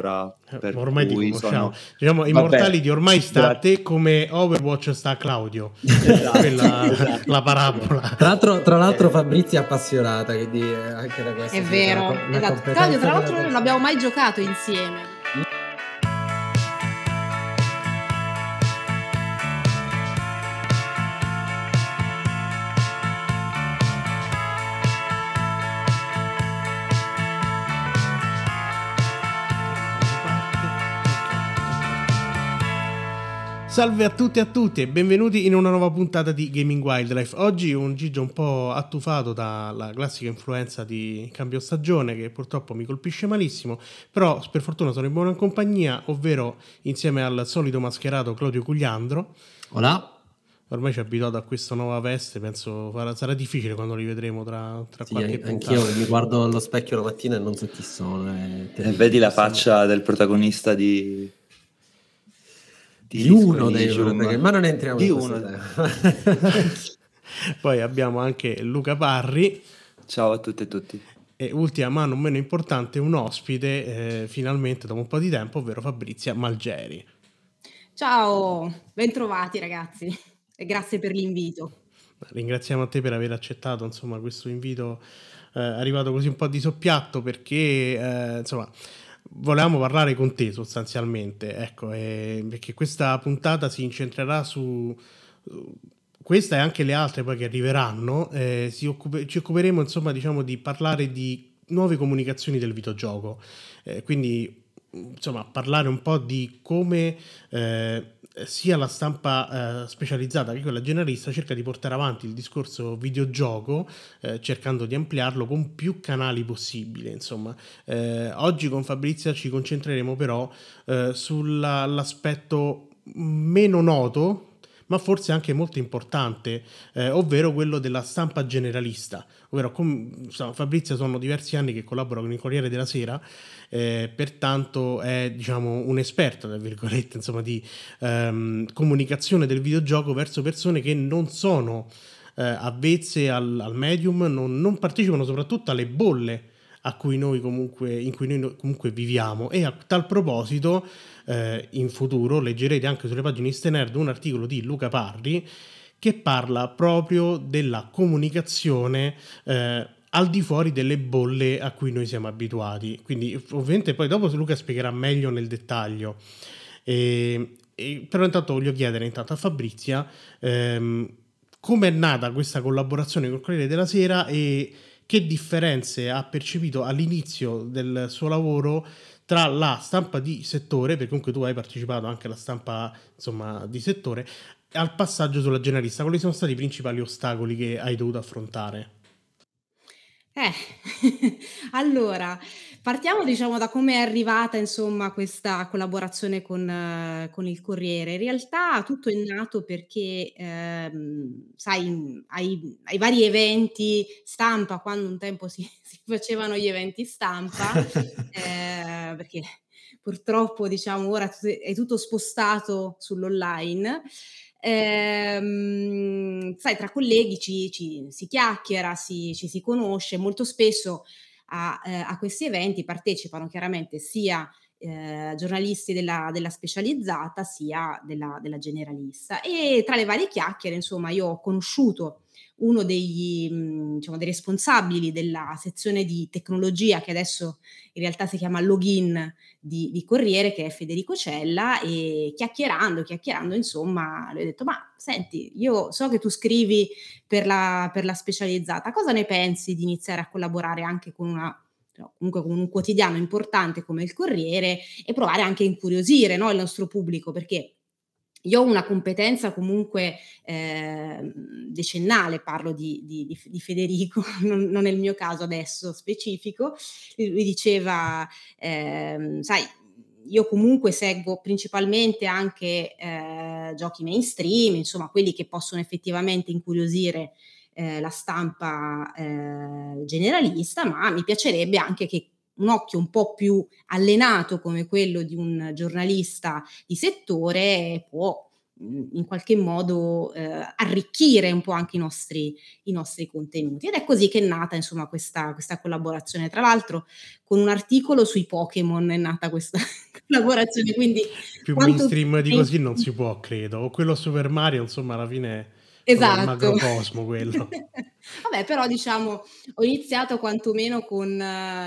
Eh, per ormai cui ti conosciamo. sono... Diciamo, Vabbè, Immortali di ormai sta a te come Overwatch sta a Claudio. Esatto, Quella, esatto. la parabola. Tra l'altro, tra l'altro Fabrizia è appassionata, quindi eh, anche da questo È vero, esatto. Claudio, tra l'altro, non abbiamo mai giocato insieme. Salve a tutti e a tutti e benvenuti in una nuova puntata di Gaming Wildlife. Oggi un Gigio un po' attufato dalla classica influenza di cambio stagione che purtroppo mi colpisce malissimo, però per fortuna sono in buona compagnia, ovvero insieme al solito mascherato Claudio Cugliandro. Hola. Ormai ci è abituato a questa nuova veste, penso farà- sarà difficile quando li vedremo tra, tra Sì, qualche an- puntata. anch'io mi guardo allo specchio la mattina e non so chi sono. è E vedi la faccia del protagonista di... di uno Disco dei protagonisti, ma non entriamo Di in uno. Poi abbiamo anche Luca Parri. Ciao a tutte e tutti. E ultima ma non meno importante, un ospite eh, finalmente dopo un po' di tempo, ovvero Fabrizia Malgeri. Ciao, bentrovati ragazzi e grazie per l'invito. Ringraziamo a te per aver accettato insomma, questo invito eh, arrivato così un po' di soppiatto perché eh, insomma volevamo parlare con te sostanzialmente, ecco, eh, perché questa puntata si incentrerà su questa e anche le altre poi che arriveranno, eh, occupe- ci occuperemo insomma diciamo di parlare di nuove comunicazioni del videogioco, Eh, quindi insomma parlare un po' di come eh, sia la stampa eh, specializzata che quella generalista cerca di portare avanti il discorso videogioco eh, cercando di ampliarlo con più canali possibili insomma. Eh, oggi con Fabrizia ci concentreremo però eh, sull'aspetto meno noto ma forse anche molto importante, eh, ovvero quello della stampa generalista. Ovvero, com- Fabrizia sono diversi anni che collabora con il Corriere della Sera, eh, pertanto è diciamo un esperto, tra virgolette, insomma, di ehm, comunicazione del videogioco verso persone che non sono eh, avvezze al, al medium, non, non partecipano soprattutto alle bolle cui comunque, in cui noi no- comunque viviamo e a tal proposito eh, in futuro leggerete anche sulle pagine di Stenerd un articolo di Luca Parri che parla proprio della comunicazione eh, al di fuori delle bolle a cui noi siamo abituati. Quindi ovviamente poi dopo Luca spiegherà meglio nel dettaglio. E, e- però intanto voglio chiedere intanto a Fabrizia ehm, come è nata questa collaborazione col Corriere della Sera e che differenze ha percepito all'inizio del suo lavoro tra la stampa di settore, perché comunque tu hai partecipato anche alla stampa insomma, di settore, al passaggio sulla generalista. Quali sono stati i principali ostacoli che hai dovuto affrontare? Eh, allora, partiamo diciamo da come è arrivata insomma questa collaborazione con, eh, con il Corriere. In realtà tutto è nato perché, ehm, sai, in- ai, ai vari eventi stampa, quando un tempo si, si facevano gli eventi stampa, eh, perché purtroppo diciamo ora tut- è tutto spostato sull'online. Ehm, sai, tra colleghi ci, ci- si chiacchiera, si- ci si conosce, molto spesso a, eh, a questi eventi partecipano chiaramente sia eh, giornalisti della, della specializzata sia della, della generalista. E tra le varie chiacchiere insomma io ho conosciuto uno degli, mh, diciamo, dei responsabili della sezione di tecnologia che adesso in realtà si chiama Login di, di Corriere che è Federico Cella e chiacchierando, chiacchierando insomma le ho detto ma senti io so che tu scrivi per la, per la specializzata, cosa ne pensi di iniziare a collaborare anche con una no, comunque con un quotidiano importante come il Corriere e provare anche a incuriosire no, il nostro pubblico? Perché io ho una competenza comunque eh, decennale, parlo di, di, di, Federico, non, non, è il mio caso adesso specifico, lui diceva, eh, sai, io comunque seguo principalmente anche eh, giochi mainstream, insomma quelli che possono effettivamente incuriosire eh, la stampa eh, generalista, ma mi piacerebbe anche che un occhio un po' più allenato come quello di un giornalista di settore può in qualche modo eh, arricchire un po' anche i nostri, i nostri, contenuti. Ed è così che è nata insomma questa, questa, collaborazione. Tra l'altro con un articolo sui Pokémon è nata questa collaborazione. Quindi più mainstream di così non si può, credo. O quello Super Mario, insomma, alla fine esatto. il macrocosmo quello. Vabbè, però diciamo, ho iniziato quantomeno con,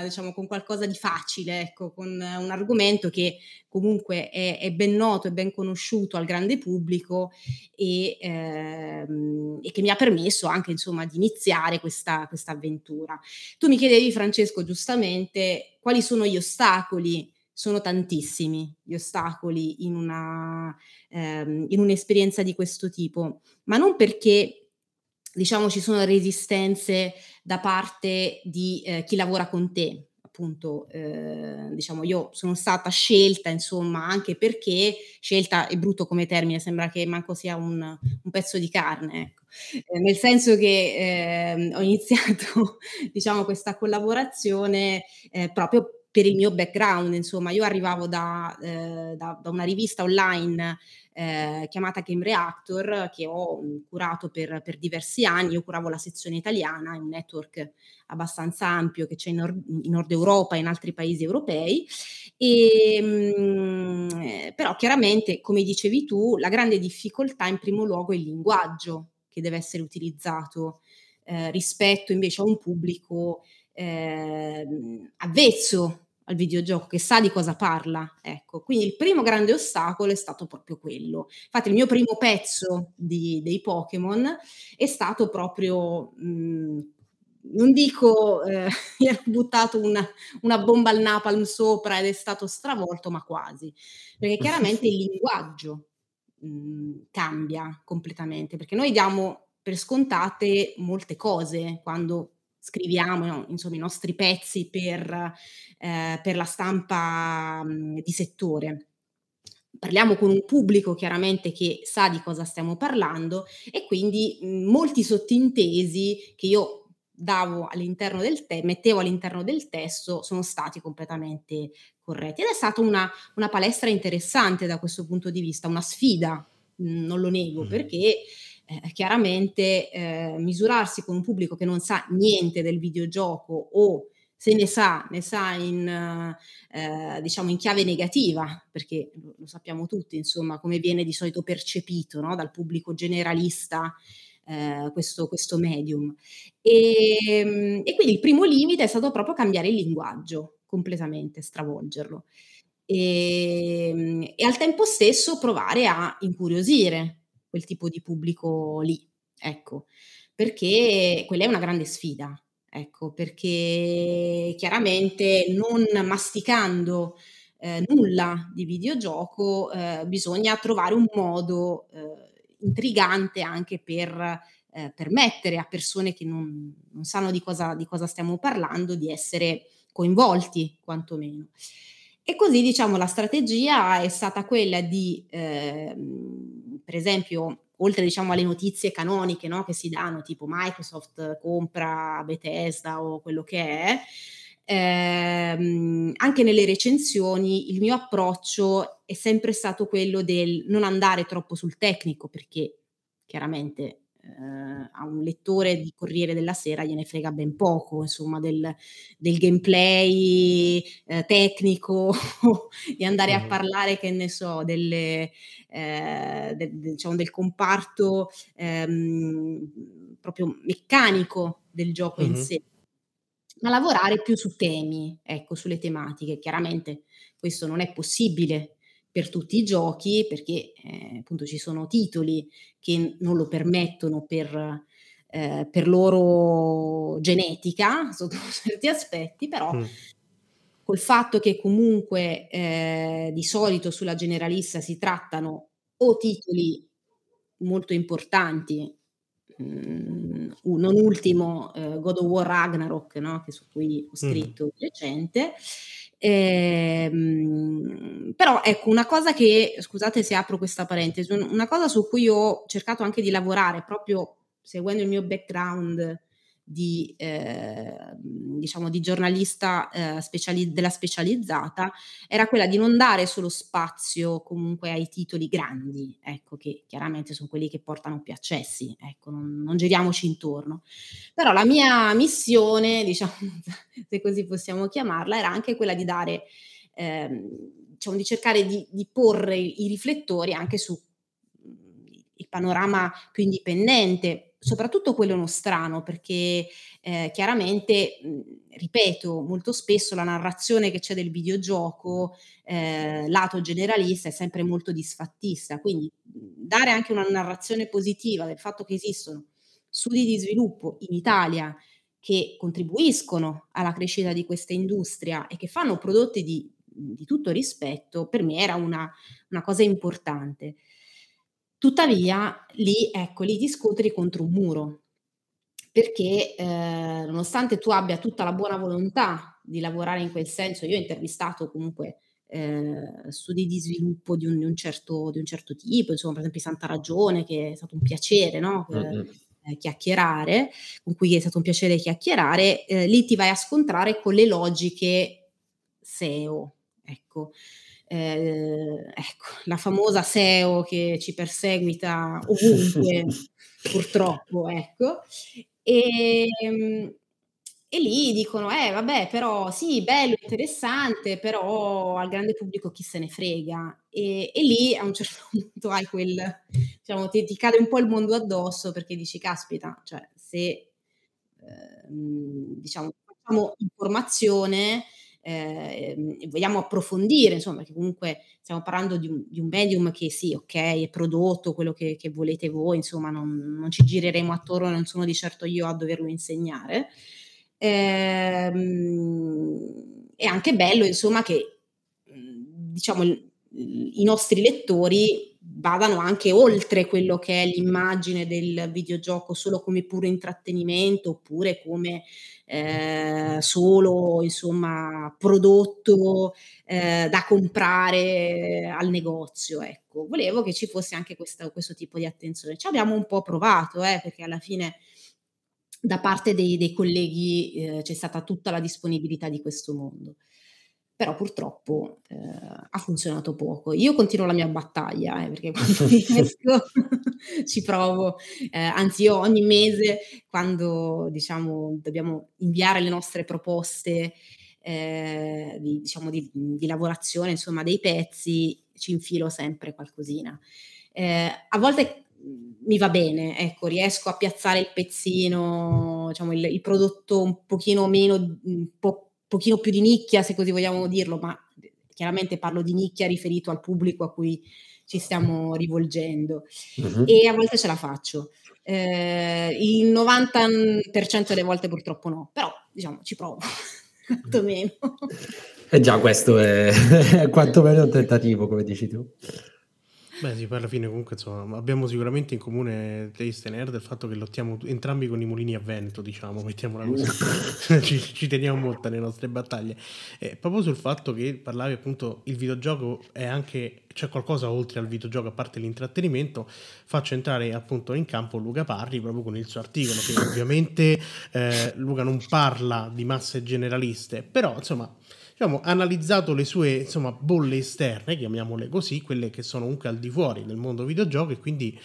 diciamo, con qualcosa di facile, ecco, con un argomento che comunque è, è ben noto e ben conosciuto al grande pubblico e, ehm, e, che mi ha permesso anche, insomma, di iniziare questa, questa avventura. Tu mi chiedevi, Francesco, giustamente, quali sono gli ostacoli sono tantissimi gli ostacoli in, una, ehm, in un'esperienza di questo tipo, ma non perché diciamo ci sono resistenze da parte di eh, chi lavora con te. Appunto, eh, diciamo, io sono stata scelta, insomma, anche perché scelta è brutto come termine, sembra che manco sia un, un pezzo di carne, ecco. eh, nel senso che ehm, ho iniziato, diciamo, questa collaborazione eh, proprio per il mio background, insomma, io arrivavo da, eh, da, da una rivista online eh, chiamata Game Reactor che ho mm, curato per, per, diversi anni, io curavo la sezione italiana, un network abbastanza ampio che c'è in Nord, in Nord Europa e in altri paesi europei, e, mh, mm, però chiaramente, come dicevi tu, la grande difficoltà in primo luogo è il linguaggio che deve essere utilizzato eh, rispetto invece a un pubblico eh, avvezzo al videogioco, che sa di cosa parla. Ecco, quindi il primo grande ostacolo è stato proprio quello. Infatti il mio primo pezzo di, dei Pokémon è stato proprio... Mh, mhmm, non dico eh, mi hanno buttato una, una, bomba al napalm sopra ed è stato stravolto, ma quasi, perché chiaramente il linguaggio mh, mhmm, cambia completamente, perché noi diamo per scontate molte cose quando scriviamo no, insomma, i nostri pezzi per, eh, per la stampa mh, di settore. Parliamo con un pubblico chiaramente che sa di cosa stiamo parlando e quindi mh, molti sottintesi che io davo all'interno del te- mettevo all'interno del testo sono stati completamente corretti ed è stata una, una palestra interessante da questo punto di vista, una sfida, mh, non lo nego, mm. perché eh, chiaramente eh, misurarsi con un pubblico che non sa niente del videogioco o se ne sa, ne sa in, eh, diciamo in chiave negativa, perché lo, sappiamo tutti, insomma, come viene di solito percepito no? dal pubblico generalista eh, questo, questo, medium. E, ehm, e, quindi il primo limite è stato proprio cambiare il linguaggio completamente, stravolgerlo. E, ehm, e al tempo stesso provare a incuriosire quel tipo di pubblico lì, ecco, perché quella è una grande sfida, ecco, perché chiaramente non masticando eh, nulla di videogioco eh, bisogna trovare un modo eh, intrigante anche per eh, permettere a persone che non, non sanno di cosa, di cosa stiamo parlando di essere coinvolti quantomeno. E così diciamo la strategia è stata quella di eh, per esempio, oltre diciamo alle notizie canoniche no, che si danno, tipo Microsoft compra Bethesda o quello che è, ehm, anche nelle recensioni il mio approccio è sempre stato quello del non andare troppo sul tecnico, perché chiaramente eh, a un lettore di Corriere della Sera gliene frega ben poco, insomma, del, del gameplay eh, tecnico, di andare a parlare, che ne so, delle, eh, del, diciamo, del comparto ehm, proprio meccanico del gioco uh-huh. in sé ma lavorare più su temi, ecco, sulle tematiche. Chiaramente questo non è possibile per tutti i giochi, perché eh, appunto ci sono titoli che non lo permettono per, eh, per loro genetica sotto certi aspetti, però mm. col fatto che comunque eh, di solito sulla generalista si trattano o titoli molto importanti, mh, mm, non ultimo eh, God of War Ragnarok, no? che su cui ho scritto mm. recente, Ehm, però ecco, una cosa che, scusate se apro questa parentesi, una cosa su cui ho cercato anche di lavorare proprio seguendo il mio background di, eh, diciamo, di giornalista eh, speciali- della specializzata era quella di non dare solo spazio comunque ai titoli grandi, ecco, che chiaramente sono quelli che portano più accessi, ecco, non, non giriamoci intorno. Però la mia missione, diciamo, se così possiamo chiamarla, era anche quella di dare, ehm, diciamo, di cercare di, di porre i riflettori anche su il panorama più indipendente, soprattutto quello nostrano, perché eh, chiaramente, mh, ripeto, molto spesso la narrazione che c'è del videogioco, eh, lato generalista, è sempre molto disfattista. Quindi dare anche una narrazione positiva del fatto che esistono studi di sviluppo in Italia che contribuiscono alla crescita di questa industria e che fanno prodotti di, di tutto rispetto, per me era una, una cosa importante. Tuttavia, lì, ecco, lì ti scontri contro un muro, perché eh, nonostante tu abbia tutta la buona volontà di lavorare in quel senso, io ho intervistato comunque eh, studi di sviluppo di un, di, un certo, di un, certo, tipo, insomma, per esempio Santa Ragione, che è stato un piacere, no? Mm-hmm. Eh, chiacchierare, con cui è stato un piacere chiacchierare, eh, lì ti vai a scontrare con le logiche SEO, ecco eh, ecco, la famosa SEO che ci perseguita ovunque, purtroppo, ecco. E, ehm, e lì dicono, eh vabbè, però sì, bello, interessante, però al grande pubblico chi se ne frega. E, e lì a un certo punto hai quel, diciamo, ti, ti, cade un po' il mondo addosso perché dici, caspita, cioè se, eh, diciamo, facciamo informazione, eh, vogliamo approfondire, insomma, perché comunque stiamo parlando di un, di un, medium che sì, ok, è prodotto quello che, che volete voi, insomma, non, non, ci gireremo attorno, non sono di certo io a doverlo insegnare. Eh, è anche bello, insomma, che diciamo i nostri lettori vadano anche oltre quello che è l'immagine del videogioco solo come puro intrattenimento oppure come eh, solo insomma prodotto eh, da comprare al negozio ecco. Volevo che ci fosse anche questa, questo tipo di attenzione. Ci abbiamo un po' provato eh, perché alla fine da parte dei, dei colleghi eh, c'è stata tutta la disponibilità di questo mondo però purtroppo eh, ha funzionato poco. Io continuo la mia battaglia, eh, perché quando riesco ci provo, eh, anzi io ogni mese quando diciamo dobbiamo inviare le nostre proposte eh, di, diciamo, di, di, lavorazione, insomma dei pezzi, ci infilo sempre qualcosina. Eh, a volte mi va bene, ecco, riesco a piazzare il pezzino, diciamo il, il prodotto un pochino meno, un po' pochino più di nicchia, se così vogliamo dirlo, ma chiaramente parlo di nicchia riferito al pubblico a cui ci stiamo rivolgendo uh-huh. e a volte ce la faccio. Eh, il 90% delle volte purtroppo no, però diciamo ci provo, quantomeno. E già questo è, è quantomeno un tentativo, come dici tu. Beh, sì, poi alla fine comunque insomma, abbiamo sicuramente in comune Taste e Nerd il fatto che lottiamo entrambi con i mulini a vento, diciamo, mettiamola così. ci, ci, teniamo molto nelle nostre battaglie. E proprio sul fatto che parlavi appunto il videogioco è anche c'è qualcosa oltre al videogioco a parte l'intrattenimento, faccio entrare appunto in campo Luca Parri proprio con il suo articolo che ovviamente eh, Luca non parla di masse generaliste, però insomma diciamo, analizzato le sue insomma, bolle esterne, chiamiamole così, quelle che sono comunque al di fuori del mondo videogioco e quindi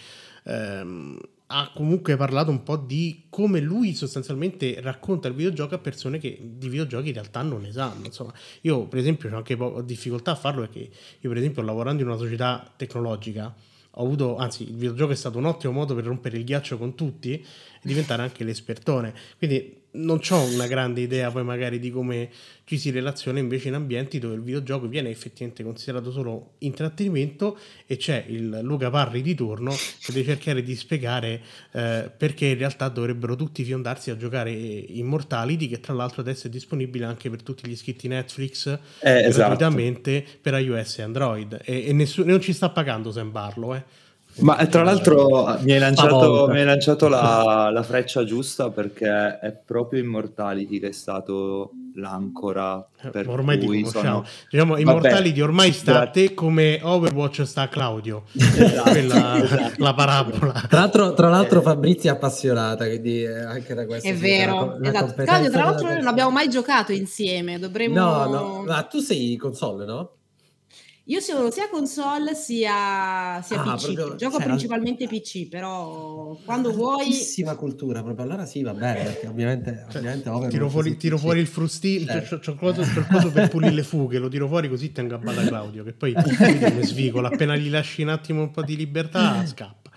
ehm, ha comunque parlato un po' di come lui sostanzialmente racconta il videogioco a persone che di videogiochi in realtà non ne sanno. Insomma, io per esempio ho anche po- difficoltà a farlo perché io per esempio lavorando in una società tecnologica ho avuto, anzi il videogioco è stato un ottimo modo per rompere il ghiaccio con tutti e diventare anche l'espertone. Quindi non ho una grande idea poi magari di come ci si relaziona invece in ambienti dove il videogioco viene effettivamente considerato solo intrattenimento e c'è il Luca Parri di turno che deve cercare di spiegare eh, perché in realtà dovrebbero tutti fiondarsi a giocare Immortality che tra l'altro adesso è disponibile anche per tutti gli iscritti Netflix eh, gratuitamente esatto. per iOS e Android e, e nessuno, non ci sta pagando Sam Barlow eh Ma eh, tra l'altro mi hai lanciato, mi hai lanciato la, la freccia giusta perché è proprio Immortality che è stato l'ancora Eh, per ma ormai ti cui conosciamo. sono... Diciamo, Immortality ormai sta a te come Overwatch sta a Claudio. Esatto, Quella, esatto. la parabola. Tra l'altro, tra l'altro Eh. Fabrizia è appassionata, quindi anche da questo È vero, la esatto. Claudio, tra l'altro, non persona. abbiamo mai giocato insieme. Dovremmo. No, no, ma tu sei console, no? Io sono sia console sia, sia Ah, PC. proprio, Gioco cioè, principalmente PC, però quando vuoi. altissima cultura, proprio allora sì, va bene, perché ovviamente, Cioè, ovviamente tiro fuori, tiro fuori il frustino, c'ho, Certo. c'ho- c'ho il coso, c'ho il coso per pulire le fughe, lo tiro fuori così tengo a bada Claudio, che poi come svicola, appena gli lasci un attimo un po' di libertà scappa.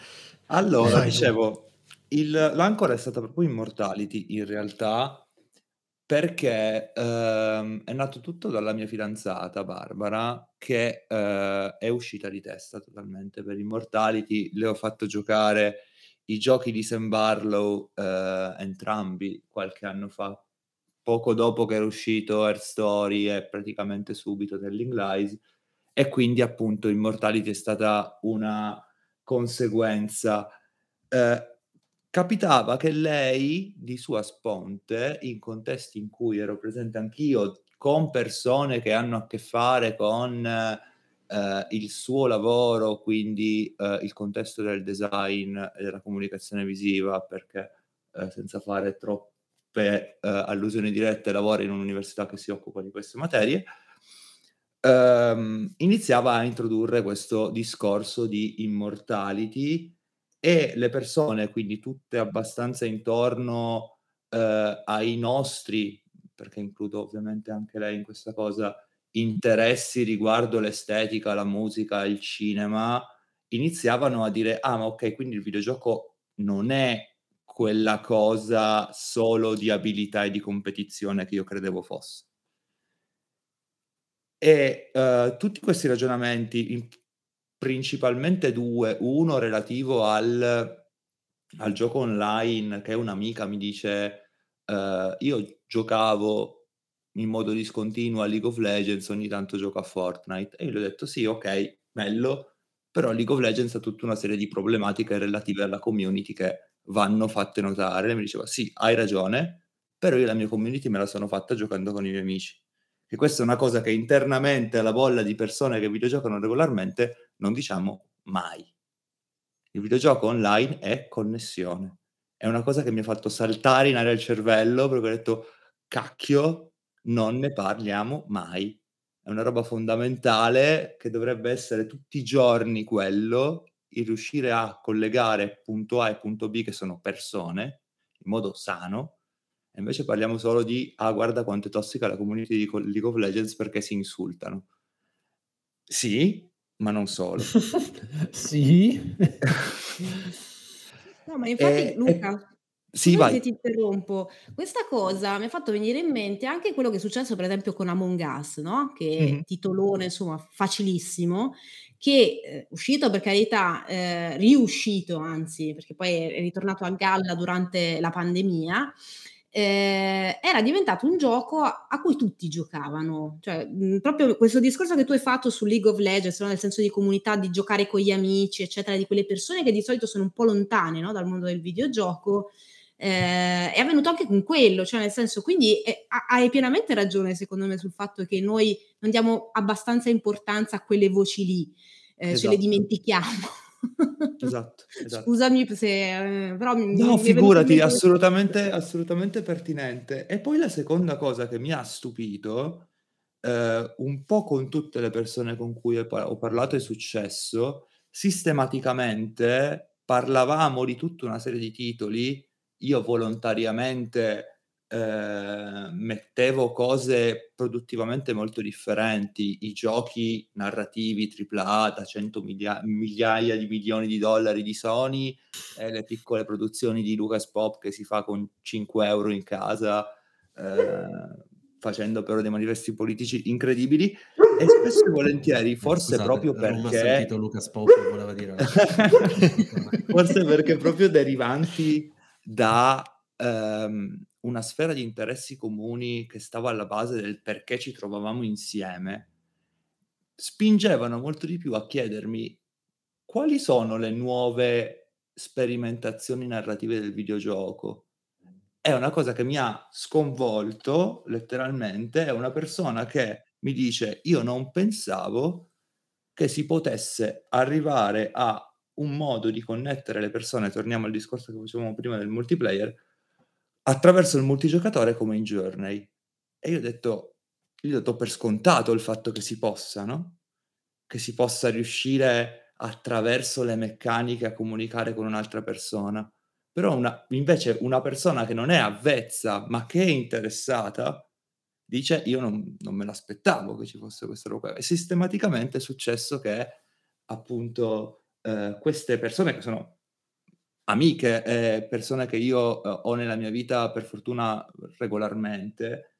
Allora, Vai tu. dicevo, il, l'ancora è stata proprio Immortality in realtà perché ehm, è nato tutto dalla mia fidanzata Barbara che eh, è uscita di testa totalmente per Immortality, le ho fatto giocare i giochi di Sam Barlow eh, entrambi qualche anno fa, poco dopo che era uscito Air Story e praticamente subito Telling Lies e quindi appunto Immortality è stata una conseguenza. Eh, capitava che lei, di sua sponte, in contesti in cui ero presente anch'io, con persone che hanno a che fare con eh, il suo lavoro, quindi eh, il contesto del design e della comunicazione visiva, perché eh, senza fare troppe eh, allusioni dirette lavora in un'università che si occupa di queste materie, ehm, iniziava a introdurre questo discorso di immortality e le persone, quindi tutte abbastanza intorno eh, ai nostri, perché includo ovviamente anche lei in questa cosa, interessi riguardo l'estetica, la musica, il cinema, iniziavano a dire, ah ma ok, quindi il videogioco non è quella cosa solo di abilità e di competizione che io credevo fosse. E eh, tutti questi ragionamenti, in- principalmente due, uno relativo al, al gioco online, che un'amica mi dice, eh, io giocavo in modo discontinuo a League of Legends, ogni tanto gioco a Fortnite, e io le ho detto sì, ok, bello, però League of Legends ha tutta una serie di problematiche relative alla community che vanno fatte notare. Lei mi diceva sì, hai ragione, però io la mia community me la sono fatta giocando con i miei amici. Che questa è una cosa che internamente alla bolla di persone che videgiocano regolarmente non diciamo mai. Il videogioco online è connessione. È una cosa che mi ha fatto saltare in aria il cervello perché ho detto cacchio, non ne parliamo mai. È una roba fondamentale che dovrebbe essere tutti i giorni quello, il riuscire a collegare punto A e punto B che sono persone in modo sano. E invece parliamo solo di ah, guarda quanto è tossica la community di League of Legends perché si insultano. Sì, ma non solo. sì. No, ma infatti, E- e- Luca, sì, scusami vai. se ti interrompo. Questa cosa mi ha fatto venire in mente anche quello che è successo, per esempio, con Among Us, no? Che è Mhm. titolone, insomma, facilissimo, che eh, uscito per carità, eh, riuscito anzi, perché poi è ritornato a galla durante la pandemia, eh, era diventato un gioco a, cui tutti giocavano. Cioè, mh, proprio questo discorso che tu hai fatto su League of Legends, no? nel senso di comunità, di giocare con gli amici, eccetera, di quelle persone che di solito sono un po' lontane no? dal mondo del videogioco, eh, è avvenuto anche con quello, cioè nel senso, quindi eh, ha- hai pienamente ragione secondo me sul fatto che noi non diamo abbastanza importanza a quelle voci lì, eh, ce Esatto. le dimentichiamo. Esatto, esatto. Scusami se, eh, però mi, mi No, in figurati, assolutamente, assolutamente pertinente. E poi la seconda cosa che mi ha stupito, eh, un po' con tutte le persone con cui ho parlato è successo, sistematicamente parlavamo di tutta una serie di titoli, io volontariamente eh, mettevo cose produttivamente molto differenti, i giochi narrativi AAA da 100 miglia- migliaia di milioni di dollari di Sony e le piccole produzioni di Lucas Pop che si fa con 5 euro in casa, eh, facendo però dei manifesti politici incredibili e spesso e volentieri, forse Scusate, proprio Roma ha perché... sentito Lucas Pope, voleva dire. Forse perché proprio derivanti da ehm, una sfera di interessi comuni che stava alla base del perché ci trovavamo insieme, spingevano molto di più a chiedermi quali sono le nuove sperimentazioni narrative del videogioco? È una cosa che mi ha sconvolto letteralmente, è una persona che mi dice: "Io non pensavo che si potesse arrivare a un modo di connettere le persone", torniamo al discorso che facevamo prima del multiplayer, attraverso il multigiocatore come in Journey. E io ho detto io do per scontato il fatto che si possa, no, che si possa riuscire attraverso le meccaniche a comunicare con un'altra persona. Però una invece una persona che non è avvezza, ma che è interessata, dice: "Io non non me l'aspettavo che ci fosse questa roba qua". E sistematicamente è successo che appunto, ehm, queste persone che sono amiche e persone che io, uhm, ho nella mia vita per fortuna regolarmente,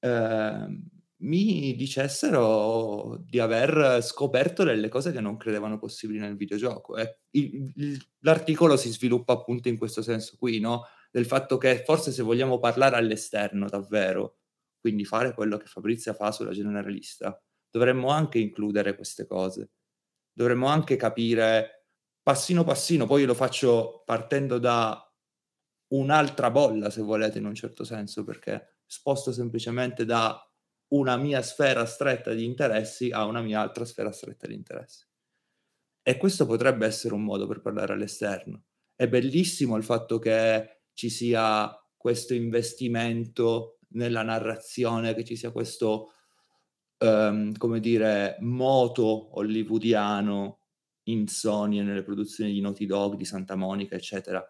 ehm mi dicessero di aver scoperto delle cose che non credevano possibili nel videogioco. E il il l'articolo si sviluppa appunto in questo senso qui, no, del fatto che forse se vogliamo parlare all'esterno davvero, quindi fare quello che Fabrizia fa sulla generalista, dovremmo anche includere queste cose. Dovremmo anche capire passino passino, poi lo faccio partendo da un'altra bolla se volete in un certo senso, perché sposto semplicemente da una mia sfera stretta di interessi a una mia altra sfera stretta di interessi. E questo potrebbe essere un modo per parlare all'esterno. È bellissimo il fatto che ci sia questo investimento nella narrazione, che ci sia questo, ehm, come dire, moto hollywoodiano in Sony nelle produzioni di Naughty Dog, di Santa Monica, eccetera.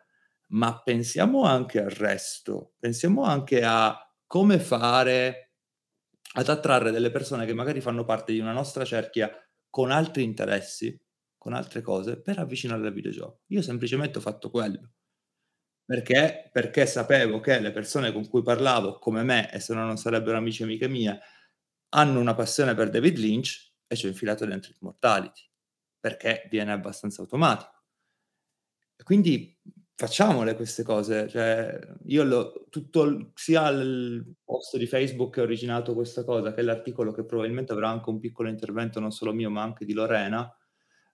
Ma pensiamo anche al resto, pensiamo anche a come fare ad attrarre delle persone che magari fanno parte di una nostra cerchia con altri interessi, con altre cose, per avvicinarle al videogioco. Io semplicemente ho fatto quello. Perché? Perché sapevo che le persone con cui parlavo, come me, e se no non sarebbero amici e amiche mie, hanno una passione per David Lynch e ci ho infilato dentro Immortality, perché viene abbastanza automatico. Quindi Facciamole queste cose, cioè io l'ho tutto sia il post di Facebook che ha originato questa cosa, che l'articolo che probabilmente avrà anche un piccolo intervento non solo mio, ma anche di Lorena,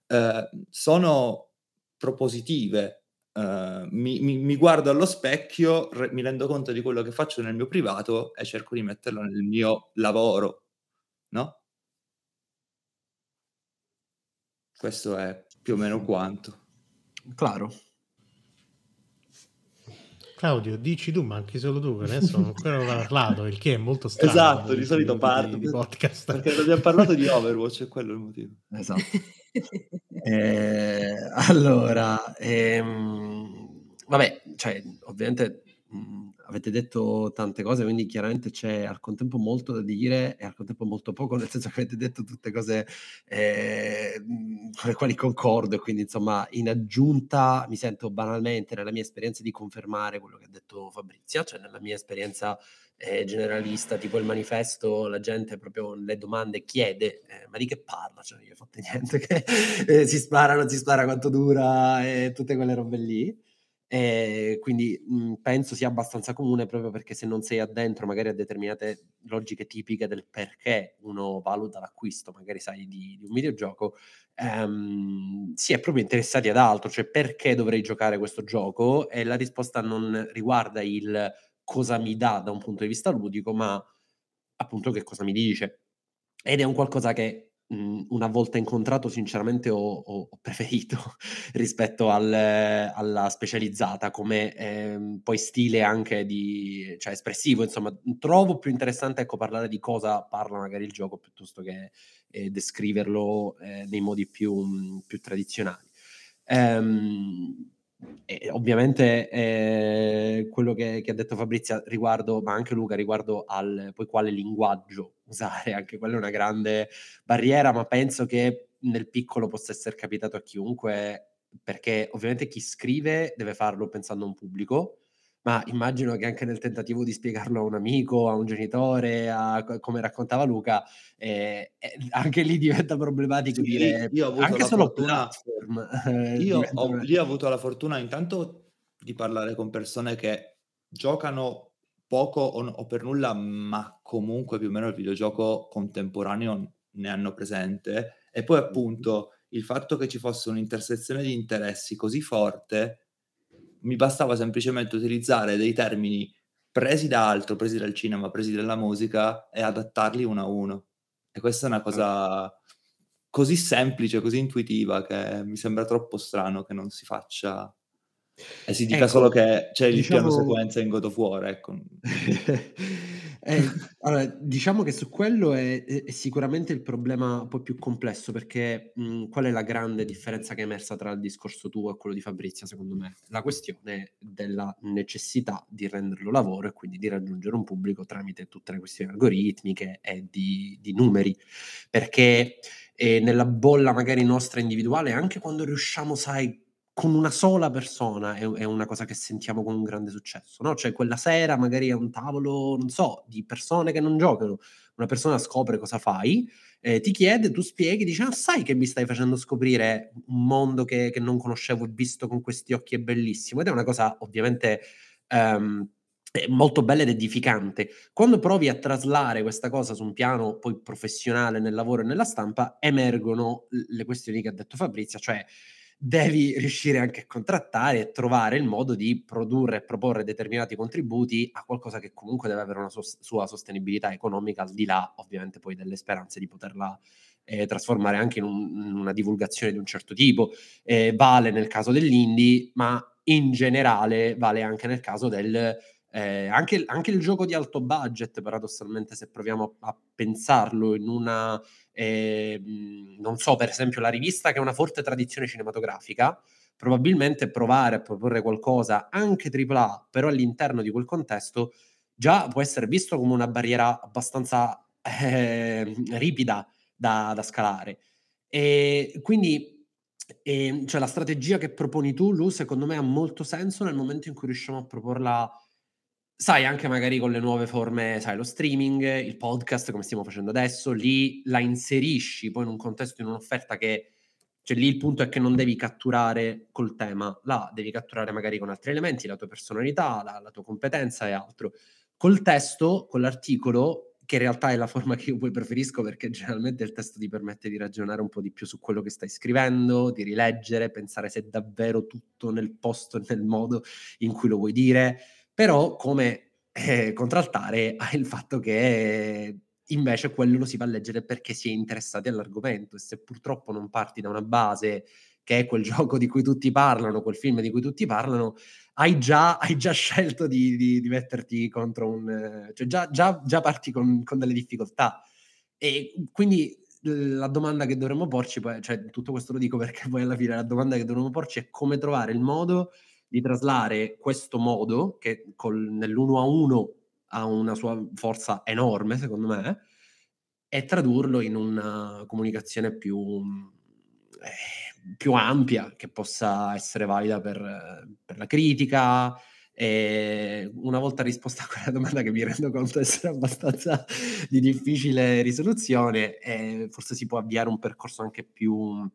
ehm, sono propositive. Ehm, mi mi mi guardo allo specchio, re mi rendo conto di quello che faccio nel mio privato e cerco di metterlo nel mio lavoro, no? Questo è più o meno quanto. Claro. Claudio, dici tu, ma anche solo tu, che adesso non ho ancora parlato, il che è molto strano. Esatto, di solito parlo. Di, di podcast. Perché abbiamo parlato di Overwatch, è quello il motivo. Esatto. eh, allora, ehm, vabbè, cioè, ovviamente mh, avete detto tante cose, quindi chiaramente c'è al contempo molto da dire e al contempo molto poco, nel senso che avete detto tutte cose eh, con le quali concordo quindi insomma in aggiunta mi sento banalmente nella mia esperienza di confermare quello che ha detto Fabrizia, cioè nella mia esperienza eh, generalista, tipo il manifesto, la gente proprio le domande chiede, eh, ma di che parla? Cioè io ho fatto niente, che eh, si spara, non si spara, quanto dura e tutte quelle robe lì. E quindi mh, penso sia abbastanza comune proprio perché se non sei addentro magari a determinate logiche tipiche del perché uno valuta l'acquisto, magari sai di, di un videogioco, ehm, si è proprio interessati ad altro, cioè perché dovrei giocare questo gioco e la risposta non riguarda il cosa mi dà da un punto di vista ludico, ma appunto che cosa mi dice. Ed è un qualcosa che una volta incontrato sinceramente ho ho preferito rispetto al alla specializzata come, ehm, poi stile anche di cioè espressivo insomma, trovo più interessante, ecco, parlare di cosa parla magari il gioco piuttosto che, ehm, descriverlo, ehm, nei modi più mhmm, più tradizionali. Ehm e ovviamente eh, quello che, che, ha detto Fabrizia riguardo, ma anche Luca, riguardo al poi quale linguaggio usare, anche quella è una grande barriera, ma penso che nel piccolo possa essere capitato a chiunque, perché ovviamente chi scrive deve farlo pensando a un pubblico, ma immagino che anche nel tentativo di spiegarlo a un amico, a un genitore, a, come raccontava Luca, eh, eh, anche lì diventa problematico sì, dire io ho avuto anche la solo fortuna, platform. Eh, io ho, lì ho avuto la fortuna intanto di parlare con persone che giocano poco o, o, per nulla, ma comunque più o meno il videogioco contemporaneo ne hanno presente. E poi appunto il fatto che ci fosse un'intersezione di interessi così forte, mi bastava semplicemente utilizzare dei termini presi da altro, presi dal cinema, presi dalla musica e adattarli uno a uno. E questa è una cosa così semplice, così intuitiva che mi sembra troppo strano che non si faccia e si dica Ecco, solo che c'è il piano diciamo sequenza in God of War, ecco. Eh, allora, diciamo che su quello è, è- sicuramente il problema un po' più complesso, perché mh, qual è la grande differenza che è emersa tra il discorso tuo e quello di Fabrizia, secondo me? La questione della necessità di renderlo lavoro e quindi di raggiungere un pubblico tramite tutte le questioni algoritmiche e di, di numeri, perché eh, nella bolla magari nostra individuale, anche quando riusciamo, sai, con una sola persona è, è una cosa che sentiamo con un grande successo, no? Cioè quella sera magari a un tavolo, non so, di persone che non giocano, una persona scopre cosa fai, eh, ti chiede, tu spieghi, dici, ah sai che mi stai facendo scoprire un mondo che, che non conoscevo e visto con questi occhi è bellissimo ed è una cosa ovviamente... Um, molto bella ed edificante. Quando provi a traslare questa cosa su un piano poi professionale nel lavoro e nella stampa, emergono le questioni che ha detto Fabrizia, cioè devi riuscire anche a contrattare e trovare il modo di produrre e proporre determinati contributi a qualcosa che comunque deve avere una so- sua sostenibilità economica, al di là ovviamente poi delle speranze di poterla eh, trasformare anche in, un, in, una divulgazione di un certo tipo. Eh, vale nel caso dell'indie, ma in generale vale anche nel caso del... Eh, anche, anche, il gioco di alto budget, paradossalmente, se proviamo a pensarlo in una eh, non so, per esempio la rivista che ha una forte tradizione cinematografica, probabilmente provare a proporre qualcosa anche AAA, però all'interno di quel contesto, già può essere visto come una barriera abbastanza eh, ripida da, da, scalare. E quindi eh, cioè la strategia che proponi tu, Lu, secondo me ha molto senso nel momento in cui riusciamo a proporla Sai, anche magari con le nuove forme, sai, lo streaming, il podcast, come stiamo facendo adesso, lì la inserisci poi in un contesto, in un'offerta che, cioè lì il punto è che non devi catturare col tema, là devi catturare magari con altri elementi, la tua personalità, la, la tua competenza e altro. Col testo, con l'articolo, che in realtà è la forma che io poi preferisco perché generalmente il testo ti permette di ragionare un po' di più su quello che stai scrivendo, di rileggere, pensare se è davvero tutto nel posto e nel modo in cui lo vuoi dire però come eh, contraltare ha il fatto che invece quello lo si va a leggere perché si è interessati all'argomento e se purtroppo non parti da una base che è quel gioco di cui tutti parlano, quel film di cui tutti parlano, hai già, hai già scelto di, di, di, metterti contro un... cioè già, già, già parti con, con, delle difficoltà. E quindi la domanda che dovremmo porci, cioè tutto questo lo dico perché poi alla fine la domanda che dovremmo porci è come trovare il modo di traslare questo modo, che col, nell'uno a uno ha una sua forza enorme, secondo me, e tradurlo in una comunicazione più, eh, più ampia, che possa essere valida per, per la critica. E una volta risposta a quella domanda che mi rendo conto essere abbastanza di difficile risoluzione, eh, forse si può avviare un percorso anche più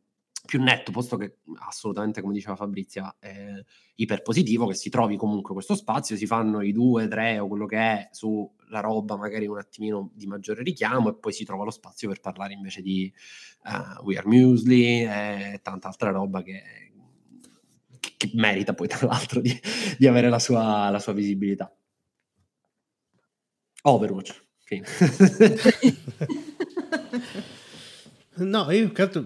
più netto, posto che assolutamente, come diceva Fabrizia, è iperpositivo, che si trovi comunque questo spazio, si fanno i due, tre o quello che è sulla roba magari un attimino di maggiore richiamo e poi si trova lo spazio per parlare invece di uh, We Are Muesli e tanta altra roba che, che, che merita poi tra l'altro di, di avere la sua, la sua visibilità. Overwatch. No, io canto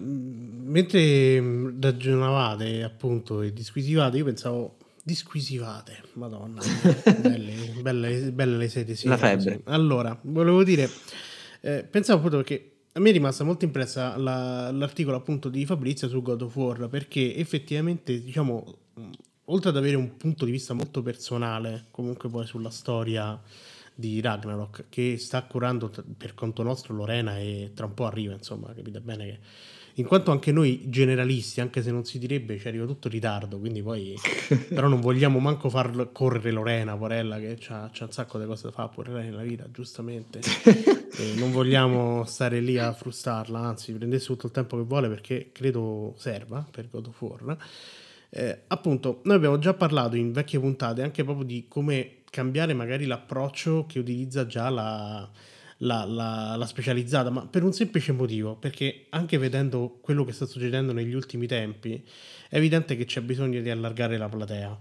mentre mm, ragionavate appunto e disquisivate, io pensavo disquisivate, madonna, belle, belle, belle le sedi. Sì, La febbre. Sì. Allora, volevo dire, eh, pensavo appunto che a me è rimasta molto impressa la, l'articolo appunto di Fabrizio su God of War perché effettivamente, diciamo, oltre ad avere un punto di vista molto personale, comunque poi sulla storia di Ragnarok che sta curando per conto nostro Lorena e tra un po' arriva, insomma, capite bene che in quanto anche noi generalisti, anche se non si direbbe, ci arriva tutto in ritardo, quindi poi però non vogliamo manco far correre Lorena, porella, che c'ha, c'ha un sacco di cose da fare pure lei nella vita, giustamente. non vogliamo stare lì a frustarla, anzi, prendesse tutto il tempo che vuole perché credo serva per God of War. Eh, appunto, noi abbiamo già parlato in vecchie puntate anche proprio di come cambiare magari l'approccio che utilizza già la la, la, la, specializzata, ma per un semplice motivo, perché anche vedendo quello che sta succedendo negli ultimi tempi, è evidente che c'è bisogno di allargare la platea.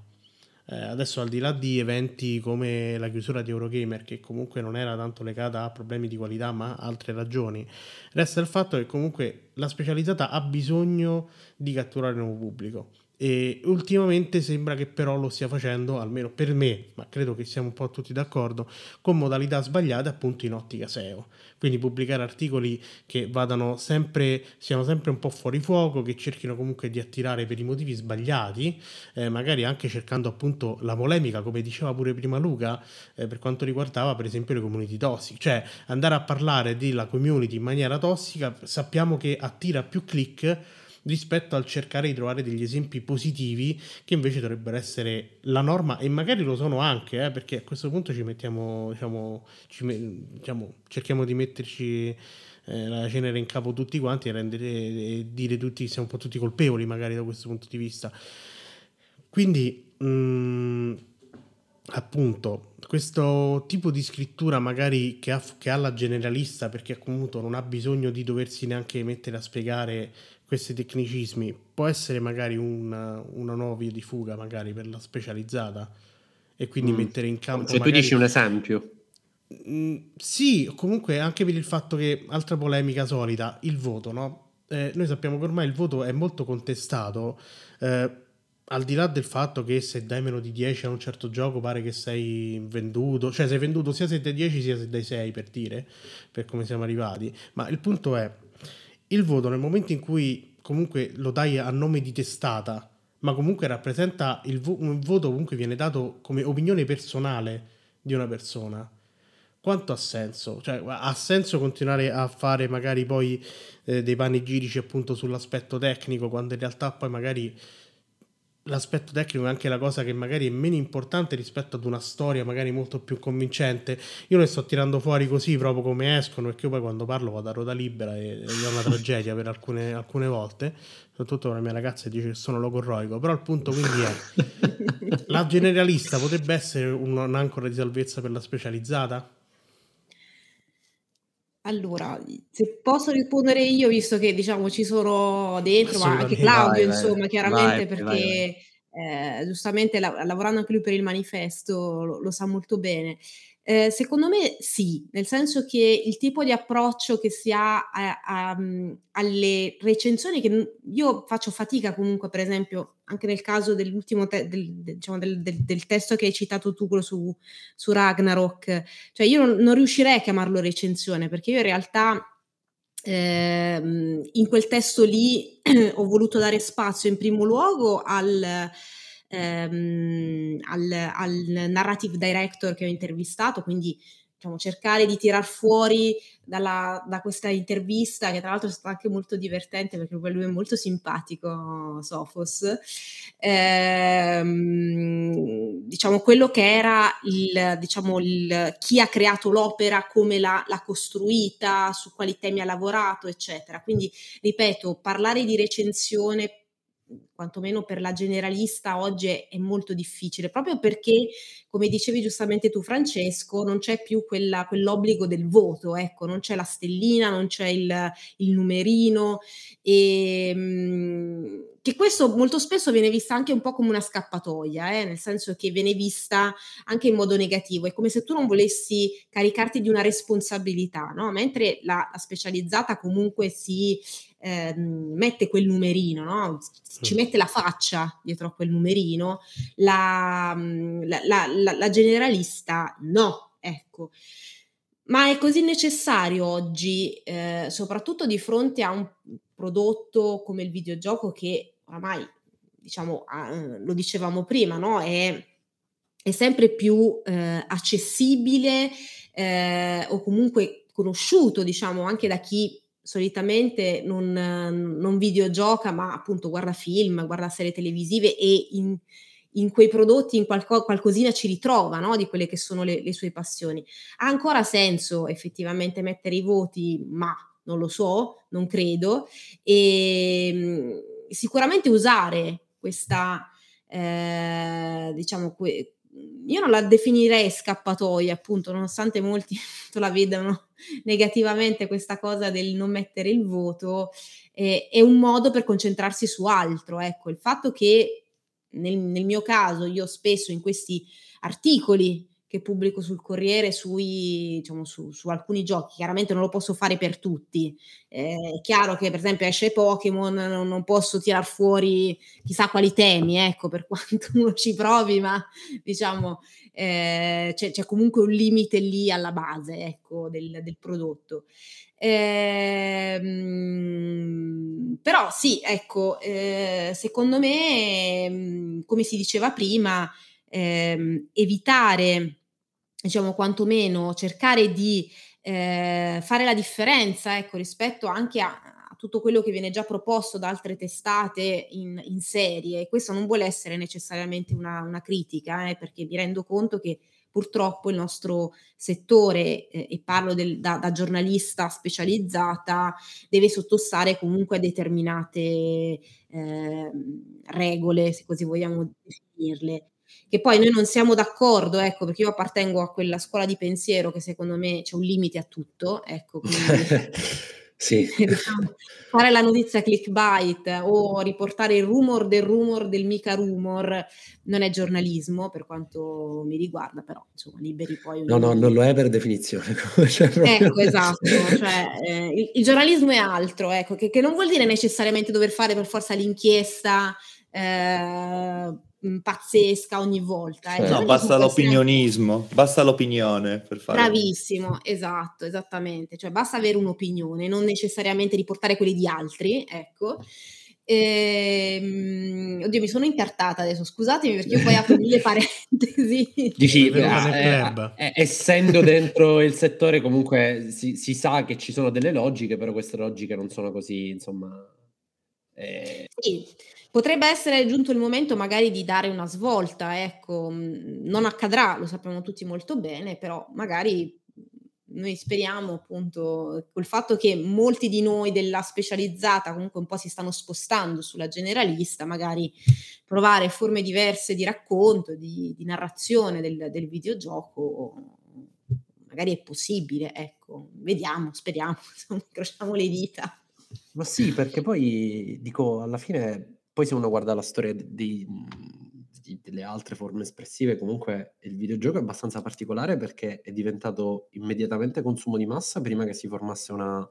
Eh, adesso al di là di eventi come la chiusura di Eurogamer, che comunque non era tanto legata a problemi di qualità, ma altre ragioni, resta il fatto che comunque la specializzata ha bisogno di catturare nuovo pubblico e ultimamente sembra che però lo stia facendo, almeno per me, ma credo che siamo un po' tutti d'accordo, con modalità sbagliate appunto in ottica SEO. Quindi pubblicare articoli che vadano sempre, siano sempre un po' fuori fuoco, che cerchino comunque di attirare per i motivi sbagliati, eh, magari anche cercando appunto la polemica, come diceva pure prima Luca, eh, per quanto riguardava per esempio le community tossiche. Cioè andare a parlare della community in maniera tossica sappiamo che attira più click rispetto al cercare di trovare degli esempi positivi che invece dovrebbero essere la norma e magari lo sono anche, eh, perché a questo punto ci mettiamo, diciamo, ci, diciamo cerchiamo di metterci eh, la cenere in capo tutti quanti e, rendere, e dire tutti che siamo un po' tutti colpevoli magari da questo punto di vista. Quindi, mh, mm, appunto, questo tipo di scrittura magari che ha, che ha la generalista perché appunto non ha bisogno di doversi neanche mettere a spiegare questi tecnicismi può essere magari una, una nuova via di fuga magari per la specializzata e quindi mm. mettere in campo se magari... tu dici un esempio mm, sì comunque anche per il fatto che altra polemica solita il voto no? Eh, noi sappiamo che ormai il voto è molto contestato eh, al di là del fatto che se dai meno di 10 a un certo gioco pare che sei venduto, cioè sei venduto sia se dai 10 sia se dai 6 per dire, per come siamo arrivati, ma il punto è il voto nel momento in cui comunque lo dai a nome di testata, ma comunque rappresenta il vo- un voto comunque viene dato come opinione personale di una persona. Quanto ha senso? Cioè, ha senso continuare a fare magari poi eh, dei panegirici appunto sull'aspetto tecnico quando in realtà poi magari l'aspetto tecnico è anche la cosa che magari è meno importante rispetto ad una storia magari molto più convincente. Io le sto tirando fuori così proprio come escono, perché io poi quando parlo vado a ruota libera e, è una tragedia per alcune, alcune volte, soprattutto la mia ragazza dice che sono logorroico, però il punto quindi è la generalista potrebbe essere un'ancora di salvezza per la specializzata? Allora, se posso rispondere io, visto che diciamo ci sono dentro, ma anche Claudio, vai, insomma, vai, chiaramente, vai, perché eh, giustamente la- lavorando anche lui per il manifesto lo, lo sa molto bene. Eh, secondo me sì, nel senso che il tipo di approccio che si ha a, a, mhmm, alle recensioni, che io faccio fatica comunque, per esempio, anche nel caso dell'ultimo te- del, diciamo, del, del, del, testo che hai citato tu, quello su, su Ragnarok, cioè io non, non, riuscirei a chiamarlo recensione, perché io in realtà eh, in quel testo lì ho voluto dare spazio in primo luogo al ehm, al, al narrative director che ho intervistato, quindi diciamo, cercare di tirar fuori dalla, da questa intervista, che tra l'altro è stata anche molto divertente perché lui è molto simpatico, Sofos, ehm, diciamo quello che era il, diciamo, il, chi ha creato l'opera, come l'ha, l'ha costruita, su quali temi ha lavorato, eccetera. Quindi, ripeto, parlare di recensione quantomeno per la generalista oggi è, molto difficile, proprio perché, come dicevi giustamente tu Francesco, non c'è più quella, quell'obbligo del voto, ecco, non c'è la stellina, non c'è il, il numerino, e, ehm, che questo molto spesso viene vista anche un po' come una scappatoia, eh? nel senso che viene vista anche in modo negativo, è come se tu non volessi caricarti di una responsabilità, no? mentre la, la specializzata comunque si eh, mette quel numerino, no? ci mette la faccia dietro a quel numerino, la, la, la, la generalista no, ecco. Ma è così necessario oggi, eh, soprattutto di fronte a un prodotto come il videogioco che oramai, diciamo, eh, lo dicevamo prima, no? è, è sempre più eh, accessibile eh, o comunque conosciuto, diciamo, anche da chi solitamente non, non videogioca, ma appunto guarda film, guarda serie televisive e in, in quei prodotti in qualco, qualcosina ci ritrova no? di quelle che sono le, le, sue passioni. Ha ancora senso effettivamente mettere i voti, ma non lo so, non credo, e ehm, sicuramente usare questa, eh, diciamo, que- io non la definirei scappatoia, appunto, nonostante molti la vedano negativamente questa cosa del non mettere il voto, eh, è un modo per concentrarsi su altro. Ecco, il fatto che nel, nel mio caso io spesso in questi articoli che pubblico sul Corriere sui, diciamo, su, su, alcuni giochi. Chiaramente non lo posso fare per tutti. Eh, è chiaro che, per esempio, esce Pokémon, non, non, posso tirar fuori chissà quali temi, ecco, per quanto uno ci provi, ma diciamo eh, c'è, c'è, comunque un limite lì alla base, ecco, del, del prodotto. Eh, però sì, ecco, eh, secondo me, come si diceva prima, ehm, evitare diciamo quantomeno cercare di eh, fare la differenza ecco, rispetto anche a, a, tutto quello che viene già proposto da altre testate in, in serie. Questo non vuole essere necessariamente una, una critica, eh, perché mi rendo conto che purtroppo il nostro settore, eh, e parlo del, da, da, giornalista specializzata, deve sottostare comunque a determinate eh, regole, se così vogliamo definirle che poi noi non siamo d'accordo, ecco, perché io appartengo a quella scuola di pensiero che secondo me c'è un limite a tutto, ecco, quindi sì. diciamo, fare la notizia clickbait o riportare il rumor del rumor del mica rumor non è giornalismo per quanto mi riguarda, però insomma liberi poi... No, no, non lo è per definizione. cioè. Ecco, esatto, cioè, eh, il, il, giornalismo è altro, ecco, che, che, non vuol dire necessariamente dover fare per forza l'inchiesta. Eh, pazzesca ogni volta. Eh. No, basta l'opinionismo, essere... basta l'opinione per fare. Bravissimo, esatto, esattamente. Cioè basta avere un'opinione, non necessariamente riportare quelli di altri, ecco. Ehm, oddio, mi sono incartata adesso, scusatemi perché io poi apro mille parentesi. Dici, eh, eh, essendo dentro il settore comunque si, si, sa che ci sono delle logiche, però queste logiche non sono così, insomma... Eh... Sì Potrebbe essere giunto il momento magari di dare una svolta, ecco, mhmm, non accadrà, lo sappiamo tutti molto bene, però magari noi speriamo appunto col fatto che molti di noi della specializzata comunque un po' si stanno spostando sulla generalista, magari provare forme diverse di racconto, di, di narrazione del, del videogioco, magari è possibile, ecco, vediamo, speriamo, incrociamo le dita. Ma sì, perché poi dico, alla fine poi se uno guarda la storia di, di, delle altre forme espressive, comunque il videogioco è abbastanza particolare perché è diventato immediatamente consumo di massa prima che si formasse una,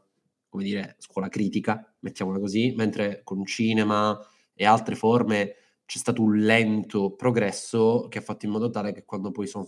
come dire, scuola critica, mettiamola così, mentre con cinema e altre forme c'è stato un lento progresso che ha fatto in modo tale che quando poi sono,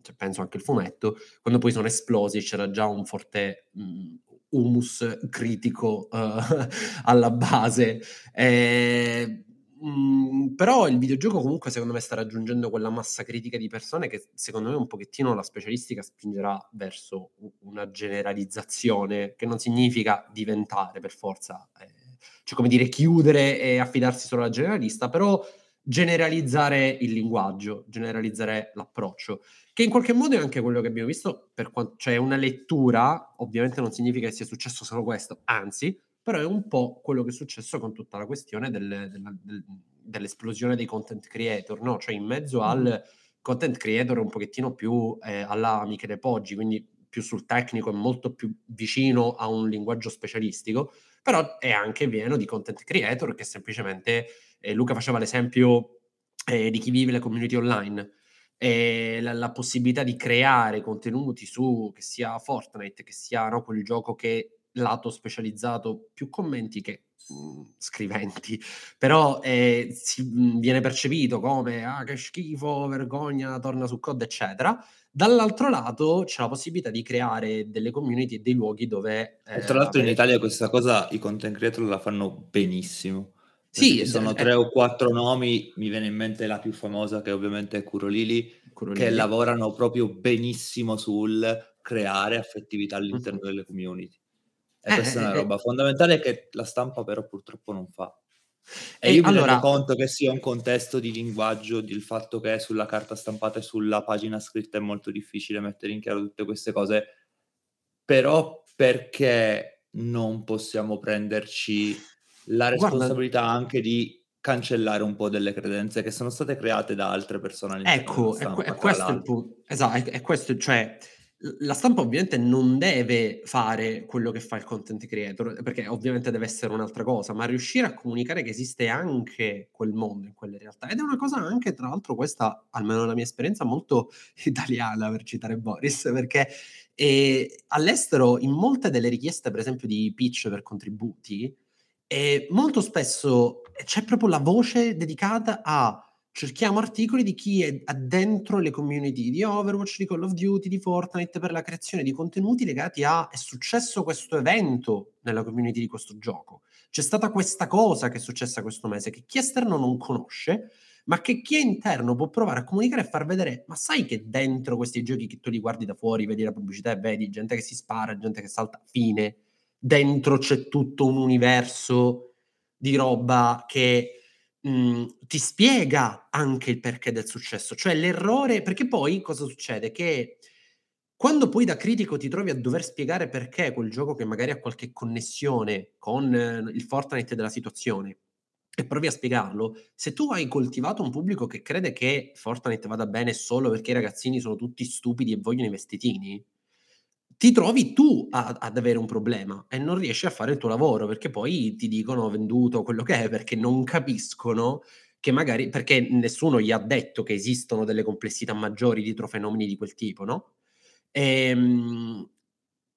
cioè penso anche il fumetto, quando poi sono esplosi c'era già un forte mh, humus critico uh, alla base. Eh, mh, mm, però il videogioco comunque secondo me sta raggiungendo quella massa critica di persone che secondo me un pochettino la specialistica spingerà verso una generalizzazione che non significa diventare per forza, eh, cioè come dire chiudere e affidarsi solo alla generalista, però generalizzare il linguaggio, generalizzare l'approccio che in qualche modo è anche quello che abbiamo visto, per quanto, cioè una lettura, ovviamente non significa che sia successo solo questo, anzi, però è un po' quello che è successo con tutta la questione del, del, del, dell'esplosione dei content creator, no? Cioè in mezzo al content creator un pochettino più eh, alla Michele Poggi, quindi più sul tecnico e molto più vicino a un linguaggio specialistico, però è anche pieno di content creator che semplicemente, eh, Luca faceva l'esempio eh, di chi vive le community online, e la, la, possibilità di creare contenuti su che sia Fortnite, che sia no, quel gioco che lato specializzato, più commenti che mh, mhmm, scriventi, però eh, si, mh, mhmm, viene percepito come ah, che schifo, vergogna, torna su COD, eccetera. Dall'altro lato c'è la possibilità di creare delle community e dei luoghi dove... Eh, tra l'altro in Italia questa cosa i content creator la fanno benissimo. Sì, sono tre o quattro nomi, mi viene in mente la più famosa che ovviamente è Curolili, Curolili. che lavorano proprio benissimo sul creare affettività all'interno delle community. E eh, questa è una eh, roba eh. fondamentale che la stampa però purtroppo non fa. E, e io mi allora... rendo conto che sia un contesto di linguaggio, il fatto che sulla carta stampata e sulla pagina scritta è molto difficile mettere in chiaro tutte queste cose, però perché non possiamo prenderci la responsabilità Guarda. anche di cancellare un po' delle credenze che sono state create da altre persone Ecco, stampa, è questo il punto. Esatto, è, questo, cioè la stampa ovviamente non deve fare quello che fa il content creator, perché ovviamente deve essere un'altra cosa, ma riuscire a comunicare che esiste anche quel mondo in quelle realtà. Ed è una cosa anche, tra l'altro, questa, almeno nella mia esperienza, molto italiana, per citare Boris, perché eh, all'estero in molte delle richieste, per esempio, di pitch per contributi, eh, molto spesso c'è proprio la voce dedicata a cerchiamo articoli di chi è dentro le community di Overwatch, di Call of Duty, di Fortnite per la creazione di contenuti legati a è successo questo evento nella community di questo gioco. C'è stata questa cosa che è successa questo mese che chi esterno non conosce, ma che chi è interno può provare a comunicare e far vedere, ma sai che dentro questi giochi che tu li guardi da fuori, vedi la pubblicità e vedi gente che si spara, gente che salta, fine. Dentro c'è tutto un universo di roba che mh, mhmm, ti spiega anche il perché del successo, cioè l'errore, perché poi cosa succede? Che quando poi da critico ti trovi a dover spiegare perché quel gioco che magari ha qualche connessione con eh, il Fortnite della situazione e provi a spiegarlo, se tu hai coltivato un pubblico che crede che Fortnite vada bene solo perché i ragazzini sono tutti stupidi e vogliono i vestitini, ti trovi tu a, ad avere un problema e non riesci a fare il tuo lavoro perché poi ti dicono venduto quello che è perché non capiscono che magari perché nessuno gli ha detto che esistono delle complessità maggiori dietro fenomeni di quel tipo, no? Ehm,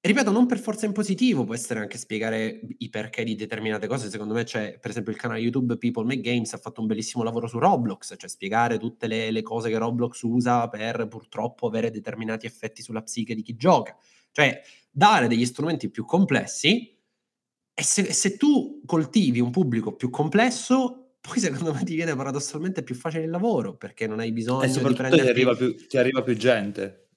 ripeto, non per forza in positivo, può essere anche spiegare i perché di determinate cose. Secondo me c'è, per esempio, il canale YouTube People Make Games ha fatto un bellissimo lavoro su Roblox, cioè spiegare tutte le, le cose che Roblox usa per purtroppo avere determinati effetti sulla psiche di chi gioca. Cioè, dare degli strumenti più complessi e se, se tu coltivi un pubblico più complesso, poi secondo me ti viene paradossalmente più facile il lavoro perché non hai bisogno E di soprattutto ti prenderti... arriva più, ti arriva più gente.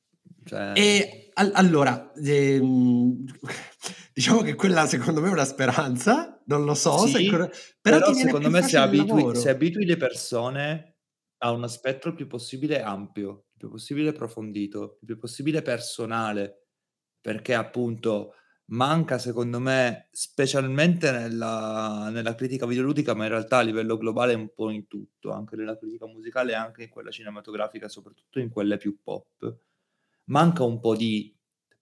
Cioè... E al- allora, ehm, diciamo che quella secondo me è una speranza, non lo so, se Sì, ancora- però, però, ti secondo me se abitui, se abitui le persone a uno spettro il più possibile ampio, il più possibile approfondito, il più possibile personale, perché appunto manca secondo me, specialmente nella, nella critica videoludica, ma in realtà a livello globale un po' in tutto, anche nella critica musicale e anche in quella cinematografica, soprattutto in quelle più pop, manca un po' di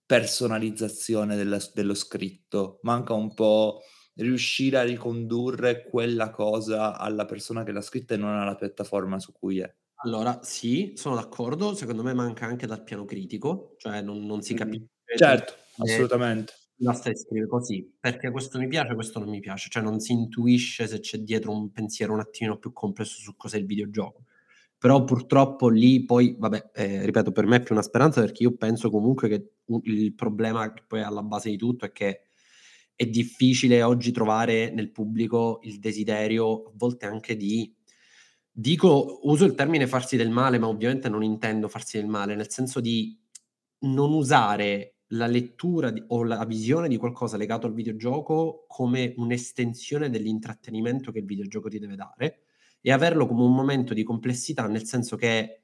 personalizzazione della- dello scritto, manca un po' riuscire a ricondurre quella cosa alla persona che l'ha scritta e non alla piattaforma su cui è. Allora, sì, sono d'accordo, secondo me manca anche dal piano critico, cioè non, non si capisce Certo, dove- assolutamente. basta scrivere così, perché questo mi piace, questo non mi piace, cioè non si intuisce se c'è dietro un pensiero un attimino più complesso su cos'è il videogioco. Però purtroppo lì poi, vabbè, eh, ripeto, per me è più una speranza perché io penso comunque che il problema che poi è alla base di tutto è che è difficile oggi trovare nel pubblico il desiderio, a volte anche di dico, uso il termine farsi del male, ma ovviamente non intendo farsi del male, nel senso di non usare la lettura di- o la visione di qualcosa legato al videogioco come un'estensione dell'intrattenimento che il videogioco ti deve dare e averlo come un momento di complessità, nel senso che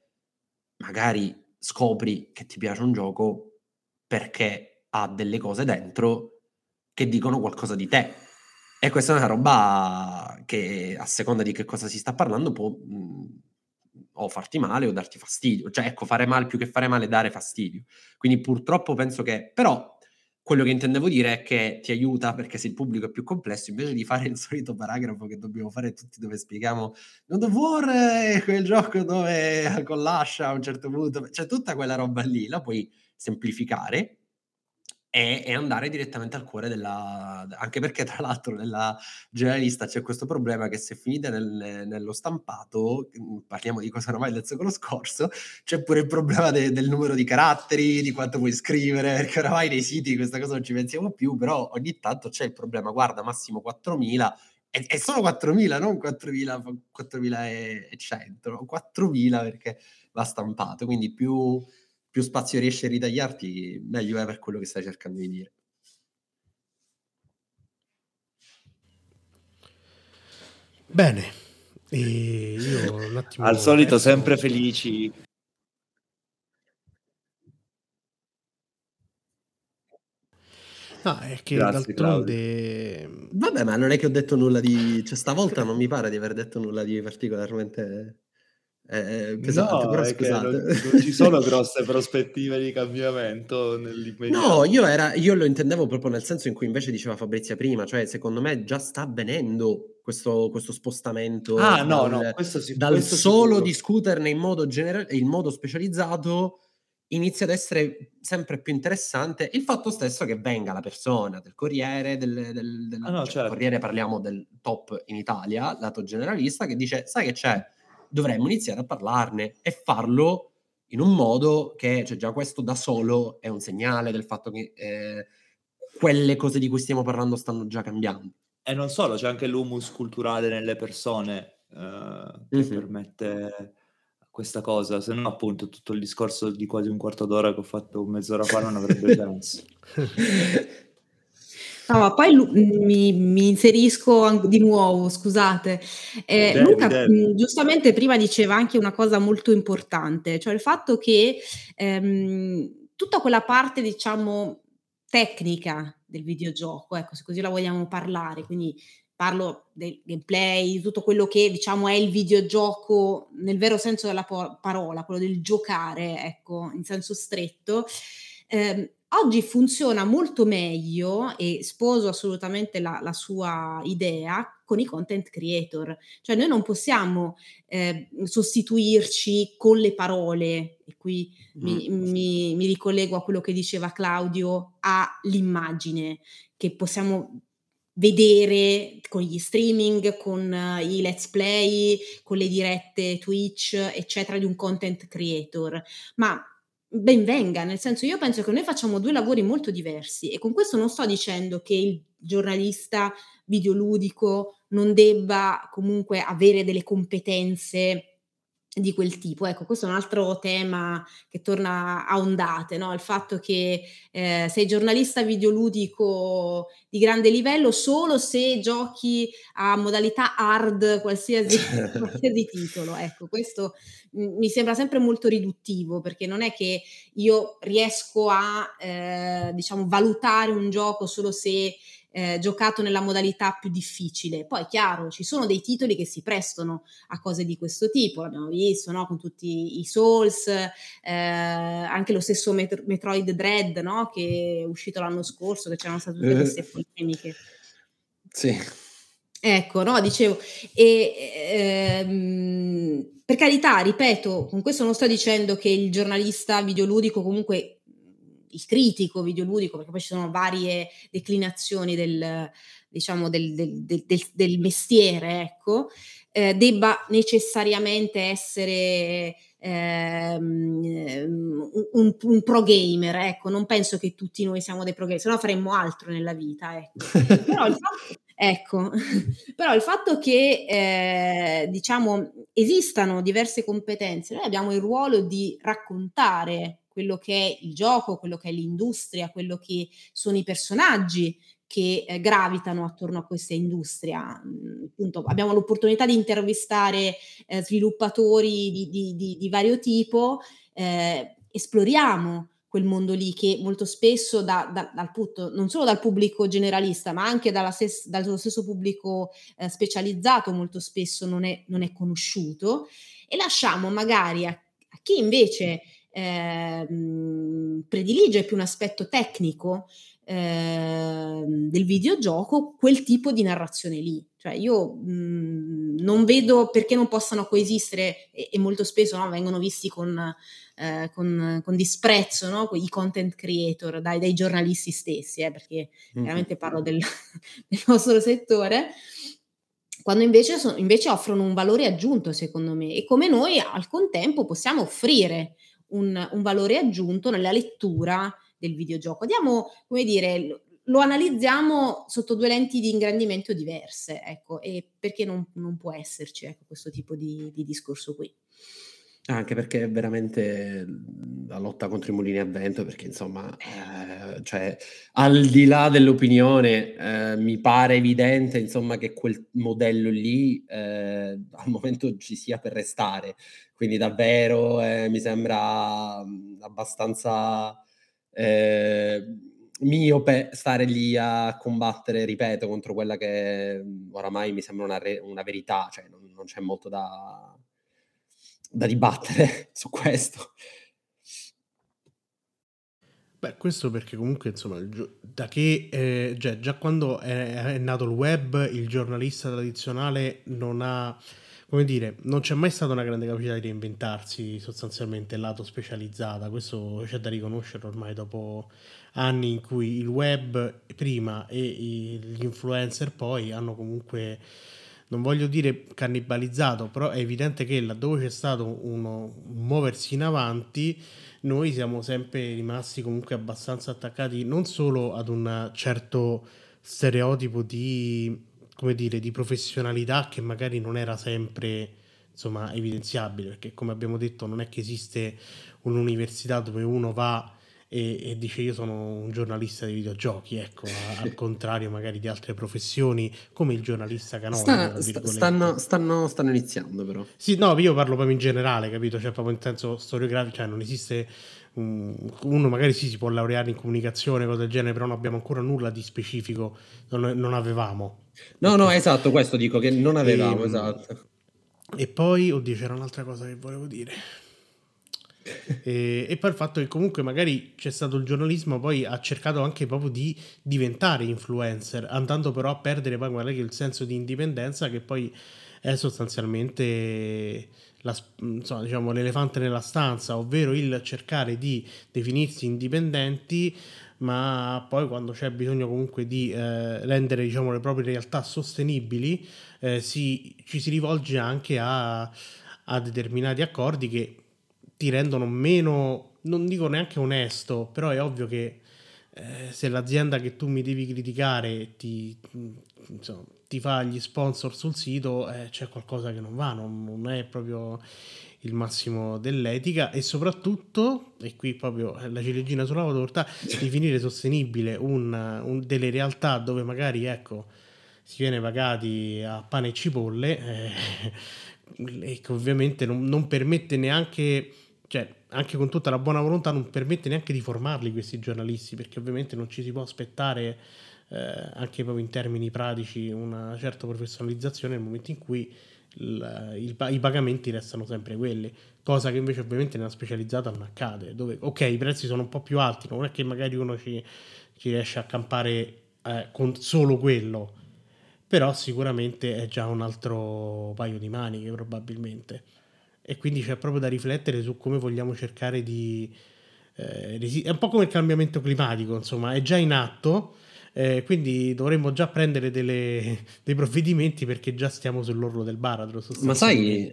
magari scopri che ti piace un gioco perché ha delle cose dentro che dicono qualcosa di te. E questa è una roba che a seconda di che cosa si sta parlando può mh, o farti male o darti fastidio. Cioè, ecco, fare male più che fare male, dare fastidio. Quindi purtroppo penso che... Però quello che intendevo dire è che ti aiuta perché se il pubblico è più complesso, invece di fare il solito paragrafo che dobbiamo fare tutti dove spieghiamo God of War è quel gioco dove con l'ascia a un certo punto, c'è tutta quella roba lì, la puoi semplificare e, e andare direttamente al cuore della... anche perché tra l'altro nella generalista c'è questo problema che se finite nel- nello stampato, mm, parliamo di cosa ormai del secolo scorso, c'è pure il problema de- del numero di caratteri, di quanto puoi scrivere, perché oramai nei siti questa cosa non ci pensiamo più, però ogni tanto c'è il problema, guarda massimo 4000 e, solo 4000, non 4000, 4100, no? 4000 perché va stampato, quindi più, più spazio riesci a ritagliarti, meglio è per quello che stai cercando di dire. Bene, e io un attimo Al solito adesso- sempre felici. No, è che Grazie, d'altronde... Vabbè, ma non è che ho detto nulla di... Cioè, stavolta non mi pare di aver detto nulla di particolarmente eh, pesante, No, però che non, scusate. non ci sono grosse prospettive di cambiamento No, nell'immediato. io, era, io lo intendevo proprio nel senso in cui invece diceva Fabrizia prima, cioè secondo me già sta avvenendo questo, questo spostamento Ah, no, dal, no, questo, sì, dal questo solo sicuro. discuterne in modo, genera- in modo specializzato inizia ad essere sempre più interessante il fatto stesso che venga la persona del Corriere, del, del- del- Ah, no, cioè, certo. Corriere parliamo del top in Italia, lato generalista, che dice, sai che c'è, dovremmo iniziare a parlarne e farlo in un modo che, cioè già questo da solo è un segnale del fatto che eh, quelle cose di cui stiamo parlando stanno già cambiando. E non solo, c'è anche l'humus culturale nelle persone eh, che Mhm. permette questa cosa, se no appunto tutto il discorso di quasi un quarto d'ora che ho fatto mezz'ora fa non avrebbe senso. No, poi Lu- mi, mi inserisco di nuovo, scusate. Eh, Devi, Luca devi. mh, giustamente prima diceva anche una cosa molto importante, cioè il fatto che ehm, tutta quella parte, diciamo, tecnica del videogioco, ecco, se così la vogliamo parlare, quindi parlo del gameplay, di tutto quello che diciamo è il videogioco nel vero senso della parola, quello del giocare, ecco, in senso stretto. Ehm, oggi funziona molto meglio e sposo assolutamente la, la sua idea con i content creator, cioè noi non possiamo eh, sostituirci con le parole, e qui mi, Mm. mi- mi ricollego a quello che diceva Claudio, all'immagine che possiamo vedere con gli streaming, con eh, i let's play, con le dirette Twitch, eccetera, di un content creator. Ma ben venga, nel senso io penso che noi facciamo due lavori molto diversi e con questo non sto dicendo che il giornalista videoludico non debba comunque avere delle competenze di quel tipo. Ecco, questo è un altro tema che torna a ondate, no? Il fatto che eh, sei giornalista videoludico di grande livello solo se giochi a modalità hard qualsiasi, qualsiasi titolo. Ecco, questo mi sembra sempre molto riduttivo perché non è che io riesco a eh, diciamo valutare un gioco solo se eh, giocato nella modalità più difficile. Poi, chiaro, ci sono dei titoli che si prestano a cose di questo tipo, l'abbiamo visto, no? Con tutti i Souls, eh, anche lo stesso Met- Metroid Dread, no? Che è uscito l'anno scorso, che c'erano state tutte queste polemiche. Sì. Ecco, no, dicevo, e, ehm, per carità, ripeto, con questo non sto dicendo che il giornalista videoludico comunque il critico videoludico, perché poi ci sono varie declinazioni del, diciamo, del, del, del, mestiere, ecco, eh, debba necessariamente essere ehm, un, un, pro gamer, ecco, non penso che tutti noi siamo dei pro gamer, se no faremmo altro nella vita, ecco. Però il fatto, ecco, però il fatto che eh, diciamo esistano diverse competenze, noi abbiamo il ruolo di raccontare quello che è il gioco, quello che è l'industria, quello che sono i personaggi che eh, gravitano attorno a questa industria. Mm, appunto, abbiamo l'opportunità di intervistare eh, sviluppatori di, di, di, di, vario tipo, eh, esploriamo quel mondo lì che molto spesso da, da, dal punto, non solo dal pubblico generalista, ma anche stes- dallo stesso pubblico eh, specializzato molto spesso non è, non è conosciuto e lasciamo magari a, a chi invece eh, predilige più un aspetto tecnico eh, del videogioco quel tipo di narrazione lì. Cioè io mh, non vedo perché non possano coesistere e, e molto spesso no, vengono visti con, eh, con, con disprezzo no, i content creator dai, dai giornalisti stessi, eh, perché mm-hmm. chiaramente parlo del, del nostro settore quando invece, sono, invece offrono un valore aggiunto secondo me e come noi al contempo possiamo offrire un, un, valore aggiunto nella lettura del videogioco. Diamo, come dire, lo analizziamo sotto due lenti di ingrandimento diverse, ecco, e perché non, non può esserci ecco, questo tipo di, di discorso qui. Anche perché veramente la lotta contro i mulini a vento, perché insomma, eh, cioè, al di là dell'opinione, eh, mi pare evidente insomma, che quel modello lì eh, al momento ci sia per restare. Quindi davvero mi sembra abbastanza miope stare lì a combattere, ripeto, contro quella che mhmm, oramai mi sembra una, re- una verità, cioè non, non, c'è molto da, da dibattere su questo. Beh, questo perché comunque, insomma, da che eh, cioè, già quando è, è, nato il web, il giornalista tradizionale non ha, come dire, non c'è mai stata una grande capacità di reinventarsi sostanzialmente lato specializzata. Questo c'è da riconoscere ormai dopo anni in cui il web prima e gli influencer poi hanno comunque non voglio dire cannibalizzato, però è evidente che laddove c'è stato uno, un muoversi in avanti, noi siamo sempre rimasti comunque abbastanza attaccati non solo ad un certo stereotipo di, come dire, di professionalità che magari non era sempre insomma evidenziabile, perché come abbiamo detto non è che esiste un'università dove uno va e, e, dice io sono un giornalista di videogiochi, ecco, a, al contrario magari di altre professioni come il giornalista canonico. Sta, stanno, stanno, stanno, iniziando però. Sì, no, io parlo proprio in generale, capito? Cioè proprio in senso storiografico, cioè non esiste uno magari sì si può laureare in comunicazione, cose del genere, però non abbiamo ancora nulla di specifico, non, non avevamo. No, no, esatto, questo dico che non avevamo, e, ehm, esatto. E poi, oddio, c'era un'altra cosa che volevo dire e, e, poi il fatto che comunque magari c'è stato il giornalismo, poi ha cercato anche proprio di diventare influencer, andando però a perdere poi magari il senso di indipendenza che poi è sostanzialmente la, insomma, diciamo, l'elefante nella stanza, ovvero il cercare di definirsi indipendenti, ma poi quando c'è bisogno comunque di eh, rendere diciamo, le proprie realtà sostenibili, eh, si, ci si rivolge anche a, a determinati accordi che ti rendono meno, non dico neanche onesto, però è ovvio che eh, se l'azienda che tu mi devi criticare ti, insomma, ti fa gli sponsor sul sito, eh, c'è qualcosa che non va, non, non, è proprio il massimo dell'etica e soprattutto, e qui proprio la ciliegina sulla torta, definire sostenibile un, un, delle realtà dove magari ecco, si viene pagati a pane e cipolle eh, e che ovviamente non, non permette neanche cioè, anche con tutta la buona volontà, non permette neanche di formarli questi giornalisti, perché ovviamente non ci si può aspettare, eh, anche proprio in termini pratici, una certa professionalizzazione nel momento in cui il, il, i pagamenti restano sempre quelli, cosa che invece ovviamente nella specializzata non accade, dove ok i prezzi sono un po' più alti, non è che magari uno ci, ci riesce a campare eh, con solo quello, però sicuramente è già un altro paio di maniche probabilmente e quindi c'è proprio da riflettere su come vogliamo cercare di... Eh, resi- è un po' come il cambiamento climatico, insomma, è già in atto, eh, quindi dovremmo già prendere delle, dei provvedimenti perché già stiamo sull'orlo del baratro. Ma sai,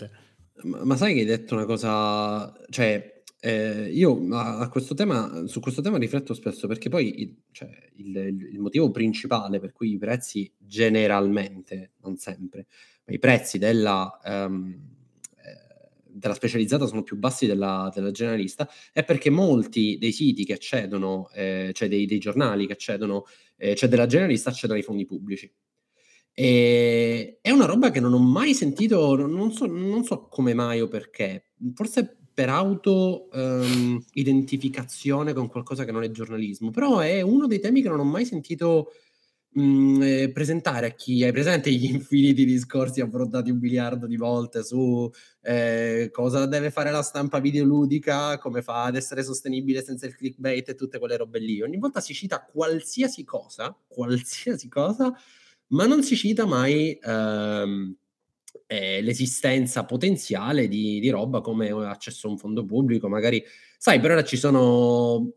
ma sai che hai detto una cosa, cioè eh, io a, questo tema, su questo tema rifletto spesso perché poi il, cioè, il, il, motivo principale per cui i prezzi generalmente, non sempre, ma i prezzi della... Um, della specializzata sono più bassi della, della, generalista è perché molti dei siti che accedono, eh, cioè dei, dei, giornali che accedono, eh, cioè della generalista accedono ai fondi pubblici. E, è una roba che non ho mai sentito, non so, non so come mai o perché, forse per auto um, identificazione con qualcosa che non è giornalismo, però è uno dei temi che non ho mai sentito mh, eh, presentare a chi hai presente gli infiniti discorsi affrontati un miliardo di volte su eh, cosa deve fare la stampa videoludica, come fa ad essere sostenibile senza il clickbait e tutte quelle robe lì. Ogni volta si cita qualsiasi cosa, qualsiasi cosa, ma non si cita mai ehm, eh, l'esistenza potenziale di, di roba come accesso a un fondo pubblico, magari sai, per ora ci sono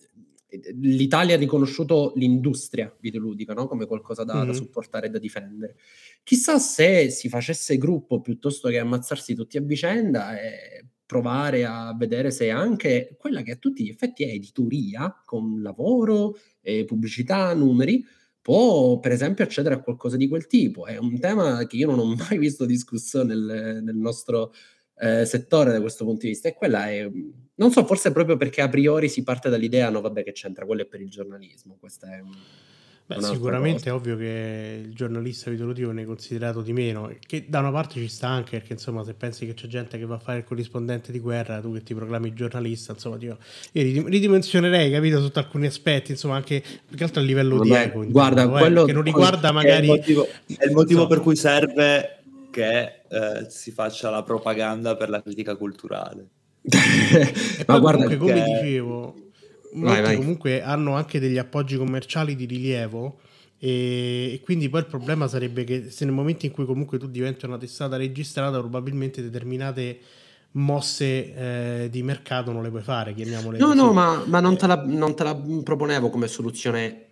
l'Italia ha riconosciuto l'industria videoludica no? come qualcosa da, mm-hmm. da, supportare e da difendere. Chissà se si facesse gruppo piuttosto che ammazzarsi tutti a vicenda e provare a vedere se anche quella che a tutti gli effetti è editoria, con lavoro, eh, pubblicità, numeri, può per esempio accedere a qualcosa di quel tipo. È un tema che io non ho mai visto discusso nel, nel nostro eh, settore da questo punto di vista e quella è, non so, forse proprio perché a priori si parte dall'idea, no vabbè che c'entra, quello è per il giornalismo, questa è... Beh, sicuramente è ovvio che il giornalista videoludico viene considerato di meno, che da una parte ci sta anche perché insomma se pensi che c'è gente che va a fare il corrispondente di guerra, tu che ti proclami giornalista, insomma io, io ridimensionerei, capito, sotto alcuni aspetti, insomma anche più che altro a livello Vabbè, di ego, guarda, eh, quello, che non riguarda magari... È il motivo, è il motivo so. per cui serve che eh, si faccia la propaganda per la critica culturale. Ma guarda, comunque, come dicevo molti vai, comunque hanno anche degli appoggi commerciali di rilievo e, e, quindi poi il problema sarebbe che se nel momento in cui comunque tu diventi una testata registrata probabilmente determinate mosse eh, di mercato non le puoi fare chiamiamole no così. no ma, ma non, te la, non te la proponevo come soluzione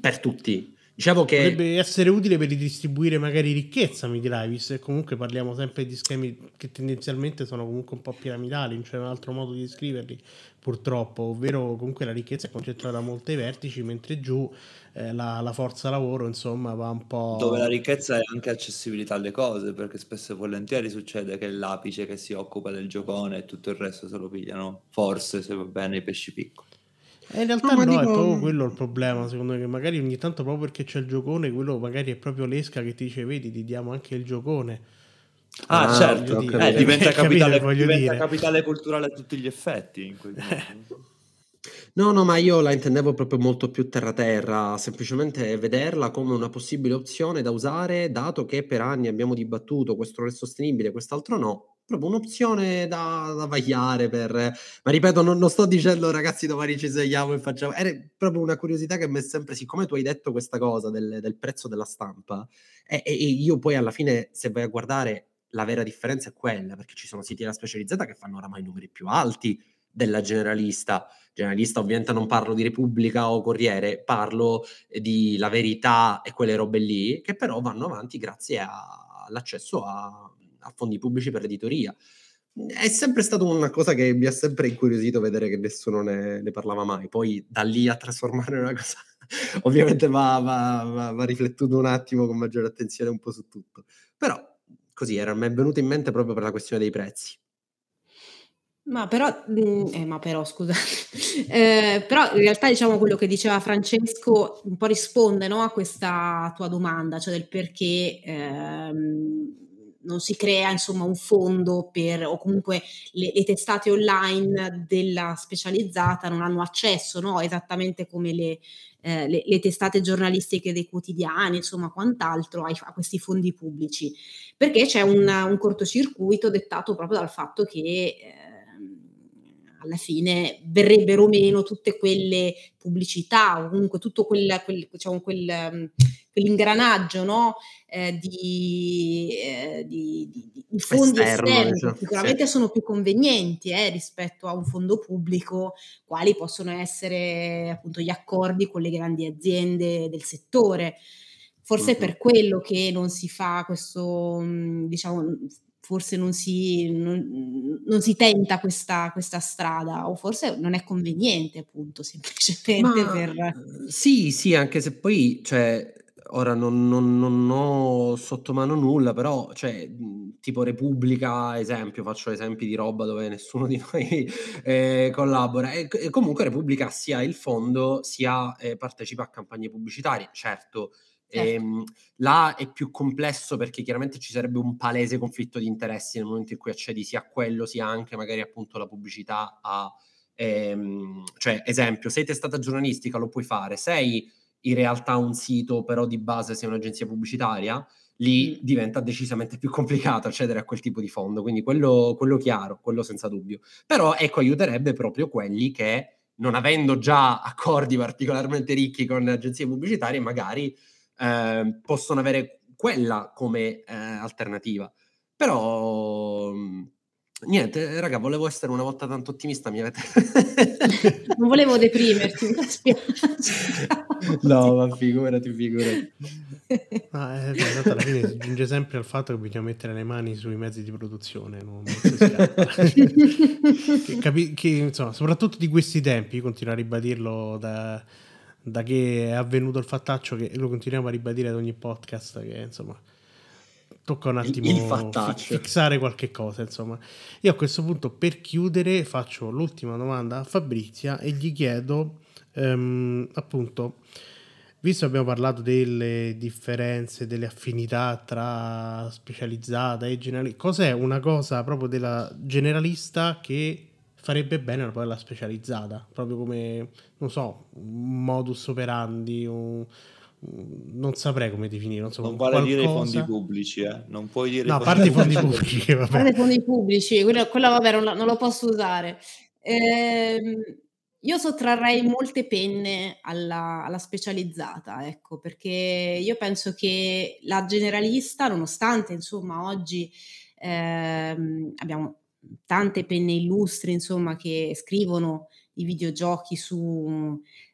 per tutti Diciamo che potrebbe essere utile per ridistribuire magari ricchezza, mi dirai, visto che comunque parliamo sempre di schemi che tendenzialmente sono comunque un po' piramidali, non c'è un altro modo di descriverli, purtroppo, ovvero comunque la ricchezza è concentrata molto ai vertici, mentre giù eh, la, la, forza lavoro, insomma, va un po'... Dove la ricchezza è anche accessibilità alle cose, perché spesso e volentieri succede che l'apice che si occupa del giocone e tutto il resto se lo pigliano, forse se va bene i pesci piccoli. E in realtà no, no dico... è proprio quello il problema, secondo me, che magari ogni tanto proprio perché c'è il giocone, quello magari è proprio l'esca che ti dice, vedi, ti diamo anche il giocone. Ah, ah certo, eh, diventa, capitale, diventa capitale, culturale a tutti gli effetti. In quel No, no, ma io la intendevo proprio molto più terra-terra, semplicemente vederla come una possibile opzione da usare, dato che per anni abbiamo dibattuto questo è sostenibile, quest'altro no, proprio un'opzione da, da vagliare per... Ma ripeto, non, non, sto dicendo ragazzi domani ci svegliamo e facciamo... Era proprio una curiosità che mi è sempre... Siccome tu hai detto questa cosa del, del prezzo della stampa, e, e, io poi alla fine, se vai a guardare, la vera differenza è quella, perché ci sono siti della specializzata che fanno oramai numeri più alti della generalista. Generalista ovviamente non parlo di Repubblica o Corriere, parlo di La Verità e quelle robe lì, che però vanno avanti grazie a, all'accesso a a fondi pubblici per l'editoria. È sempre stata una cosa che mi ha sempre incuriosito vedere che nessuno ne, ne parlava mai. Poi da lì a trasformare una cosa, ovviamente va, va, va, va, riflettuto un attimo con maggiore attenzione un po' su tutto. Però così era, mi è venuto in mente proprio per la questione dei prezzi. Ma però, mm, eh, ma però scusate, eh, però in realtà diciamo quello che diceva Francesco un po' risponde no, a questa tua domanda, cioè del perché ehm, non si crea insomma un fondo per, o comunque le, le, testate online della specializzata non hanno accesso, no? esattamente come le, eh, le, le, testate giornalistiche dei quotidiani, insomma quant'altro, a, a questi fondi pubblici, perché c'è un, un, cortocircuito dettato proprio dal fatto che... Eh, alla fine verrebbero meno tutte quelle pubblicità o comunque tutto quel, quel, diciamo, quel, quell'ingranaggio no? eh, di, eh, di, di, di, fondi Esterno, esterni cioè, sicuramente sì. sono più convenienti eh, rispetto a un fondo pubblico, quali possono essere appunto gli accordi con le grandi aziende del settore. Forse è per quello che non si fa questo, diciamo, forse non si, non, non si tenta questa, questa, strada o forse non è conveniente appunto semplicemente Ma, per... Sì, sì, anche se poi, cioè, ora non, non, non ho sotto mano nulla, però, cioè, tipo Repubblica, esempio, faccio esempi di roba dove nessuno di noi eh, collabora, e, e, comunque Repubblica sia il fondo sia eh, partecipa a campagne pubblicitarie, certo Certo. Ehm, là è più complesso perché chiaramente ci sarebbe un palese conflitto di interessi nel momento in cui accedi sia a quello sia anche magari appunto la pubblicità a... Ehm, cioè, esempio, sei testata giornalistica, lo puoi fare, sei in realtà un sito però di base sei un'agenzia pubblicitaria, lì mm. diventa decisamente più complicato accedere a quel tipo di fondo, quindi quello, quello chiaro, quello senza dubbio. Però ecco, aiuterebbe proprio quelli che non avendo già accordi particolarmente ricchi con agenzie pubblicitarie, magari eh, possono avere quella come eh, alternativa. Però niente, raga, volevo essere una volta tanto ottimista, mi avete... non volevo deprimerti, mi no, ma figurati, figurati. Ah, eh, beh, alla fine si giunge sempre al fatto che bisogna mettere le mani sui mezzi di produzione, non che, capi- che, insomma, soprattutto di questi tempi, continuo a ribadirlo da da che è avvenuto il fattaccio che lo continuiamo a ribadire ad ogni podcast che insomma tocca un attimo fi- fissare qualche cosa insomma io a questo punto per chiudere faccio l'ultima domanda a Fabrizia e gli chiedo um, appunto Visto abbiamo parlato delle differenze, delle affinità tra specializzata e generalista, cos'è una cosa proprio della generalista che farebbe bene poi la specializzata? Proprio come, non so, un modus operandi, un, non saprei come definire. Non, so, non vale qualcosa... dire i fondi pubblici, eh? Non puoi dire. No, a parte i fondi pubblici. A parte i fondi pubblici, quello, quello vabbè, non, non, lo posso usare. Ehm, io sottrarrei molte penne alla, alla, specializzata, ecco, perché io penso che la generalista, nonostante insomma oggi ehm, abbiamo tante penne illustri, insomma, che scrivono i videogiochi su, eh,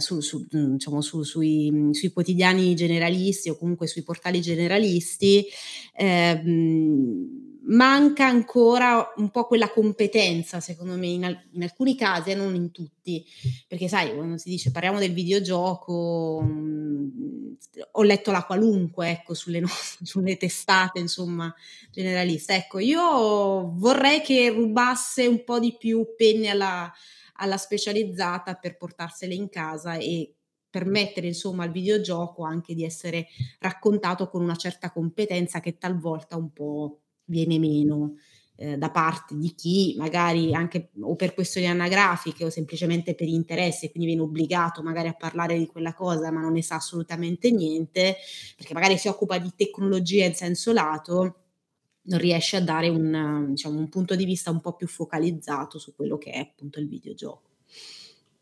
su, su, diciamo, su, sui, sui, quotidiani generalisti o comunque sui portali generalisti. Eh, manca ancora un po' quella competenza, secondo me, in, al- in, alcuni casi e non in tutti, perché sai, quando si dice parliamo del videogioco, mh, mm, ho letto la qualunque, ecco, sulle, no- sulle testate, insomma, generaliste. Ecco, io vorrei che rubasse un po' di più penne alla, alla specializzata per portarsele in casa e permettere insomma al videogioco anche di essere raccontato con una certa competenza che talvolta un po' viene meno eh, da parte di chi magari anche o per questioni anagrafiche o semplicemente per interesse, quindi viene obbligato magari a parlare di quella cosa ma non ne sa assolutamente niente, perché magari si occupa di tecnologia in senso lato, riesce a dare un, diciamo, un punto di vista un po' più focalizzato su quello che è appunto il videogioco.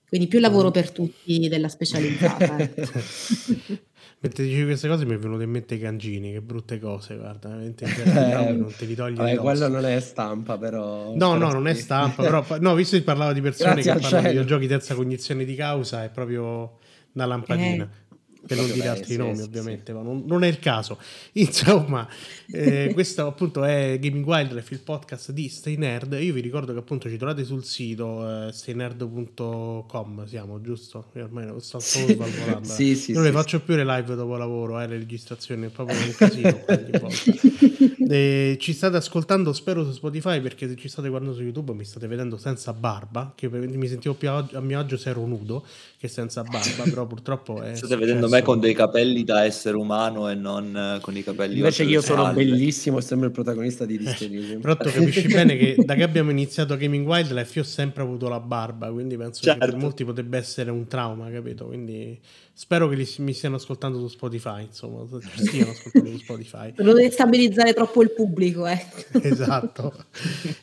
Quindi più lavoro per tutti della specializzata. Ecco. Mentre dicevi queste cose mi è venuto in mente i cangini, che brutte cose, guarda, veramente eh, non te li togli Vabbè, quello non è stampa, però. No, no, non è stampa, però no, visto che parlavo di persone Grazie che parlano di videogiochi terza cognizione di causa, è proprio una lampadina. Eh per non dire altri sì, nomi sì, ovviamente, sì. ma non, non, è il caso. Insomma, eh, questo appunto è Gaming Wildlife, il podcast di Stay Nerd. Io vi ricordo che appunto ci trovate sul sito eh, staynerd.com, siamo giusto? Io ormai sto solo svalvolando. sì, sì, non le faccio più le live dopo lavoro, eh, le registrazioni, è proprio un casino. eh, ci state ascoltando, spero, su Spotify, perché se ci state guardando su YouTube mi state vedendo senza barba, che mi sentivo più a mio agio se ero nudo che senza barba, però purtroppo è... State vedendo me con dei capelli da essere umano e non eh, con i capelli... Invece io sono bellissimo e sembro il protagonista di Disterium. però tu capisci bene che da che abbiamo iniziato Gaming Wildlife io ho sempre avuto la barba, quindi penso certo. che per certo. molti potrebbe essere un trauma, capito? Quindi spero che li, mi stiano ascoltando su Spotify, insomma, stiano ascoltando su Spotify. Non destabilizzare troppo il pubblico, ecco. esatto.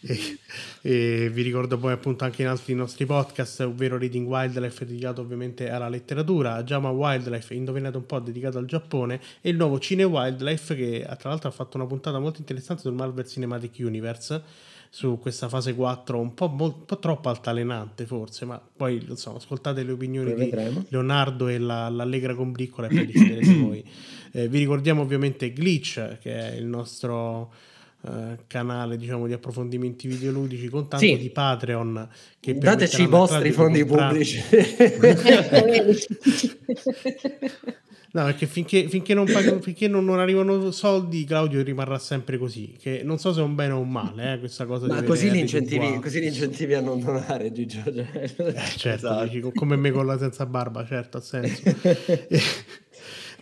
e, e vi ricordo poi appunto anche in altri nostri podcast, ovvero Reading Wildlife dedicato ovviamente alla letteratura, Jama Wildlife, indovinate un po' dedicato al Giappone, e il nuovo Cine Wildlife che tra l'altro ha fatto una puntata molto interessante sul Marvel Cinematic Universe su questa fase 4 un po', mo- un po troppo altalenante forse, ma poi insomma, ascoltate le opinioni di Leonardo e la, l'Allegra Combriccola e poi deciderete voi. Eh, vi ricordiamo ovviamente Glitch, che è il nostro eh, canale diciamo di approfondimenti videoludici con tanto sì. di Patreon che dateci i vostri fondi pubblici No, perché finché, finché, non, pag- finché non, non, arrivano soldi, Claudio rimarrà sempre così. Che non so se è un bene o un male, eh, questa cosa. Ma così li, incentivi, così li incentivi a non donare, Gigio. Cioè. Eh, certo, esatto. dici, come me con la senza barba, certo, ha senso.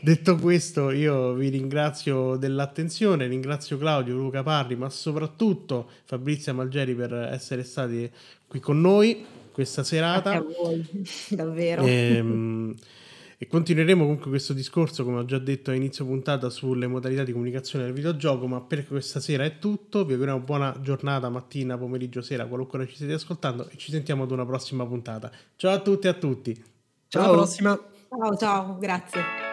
Detto questo, io vi ringrazio dell'attenzione, ringrazio Claudio, Luca Parri, ma soprattutto Fabrizia Malgeri per essere stati qui con noi questa serata. Grazie a voi, davvero. Ehm, e continueremo comunque questo discorso, come ho già detto a inizio puntata, sulle modalità di comunicazione del videogioco, ma per questa sera è tutto. Vi auguriamo buona giornata, mattina, pomeriggio, sera, qualunque ora ci stiate ascoltando e ci sentiamo ad una prossima puntata. Ciao a tutti e a tutti. Ciao, alla prossima. Ciao, ciao, grazie.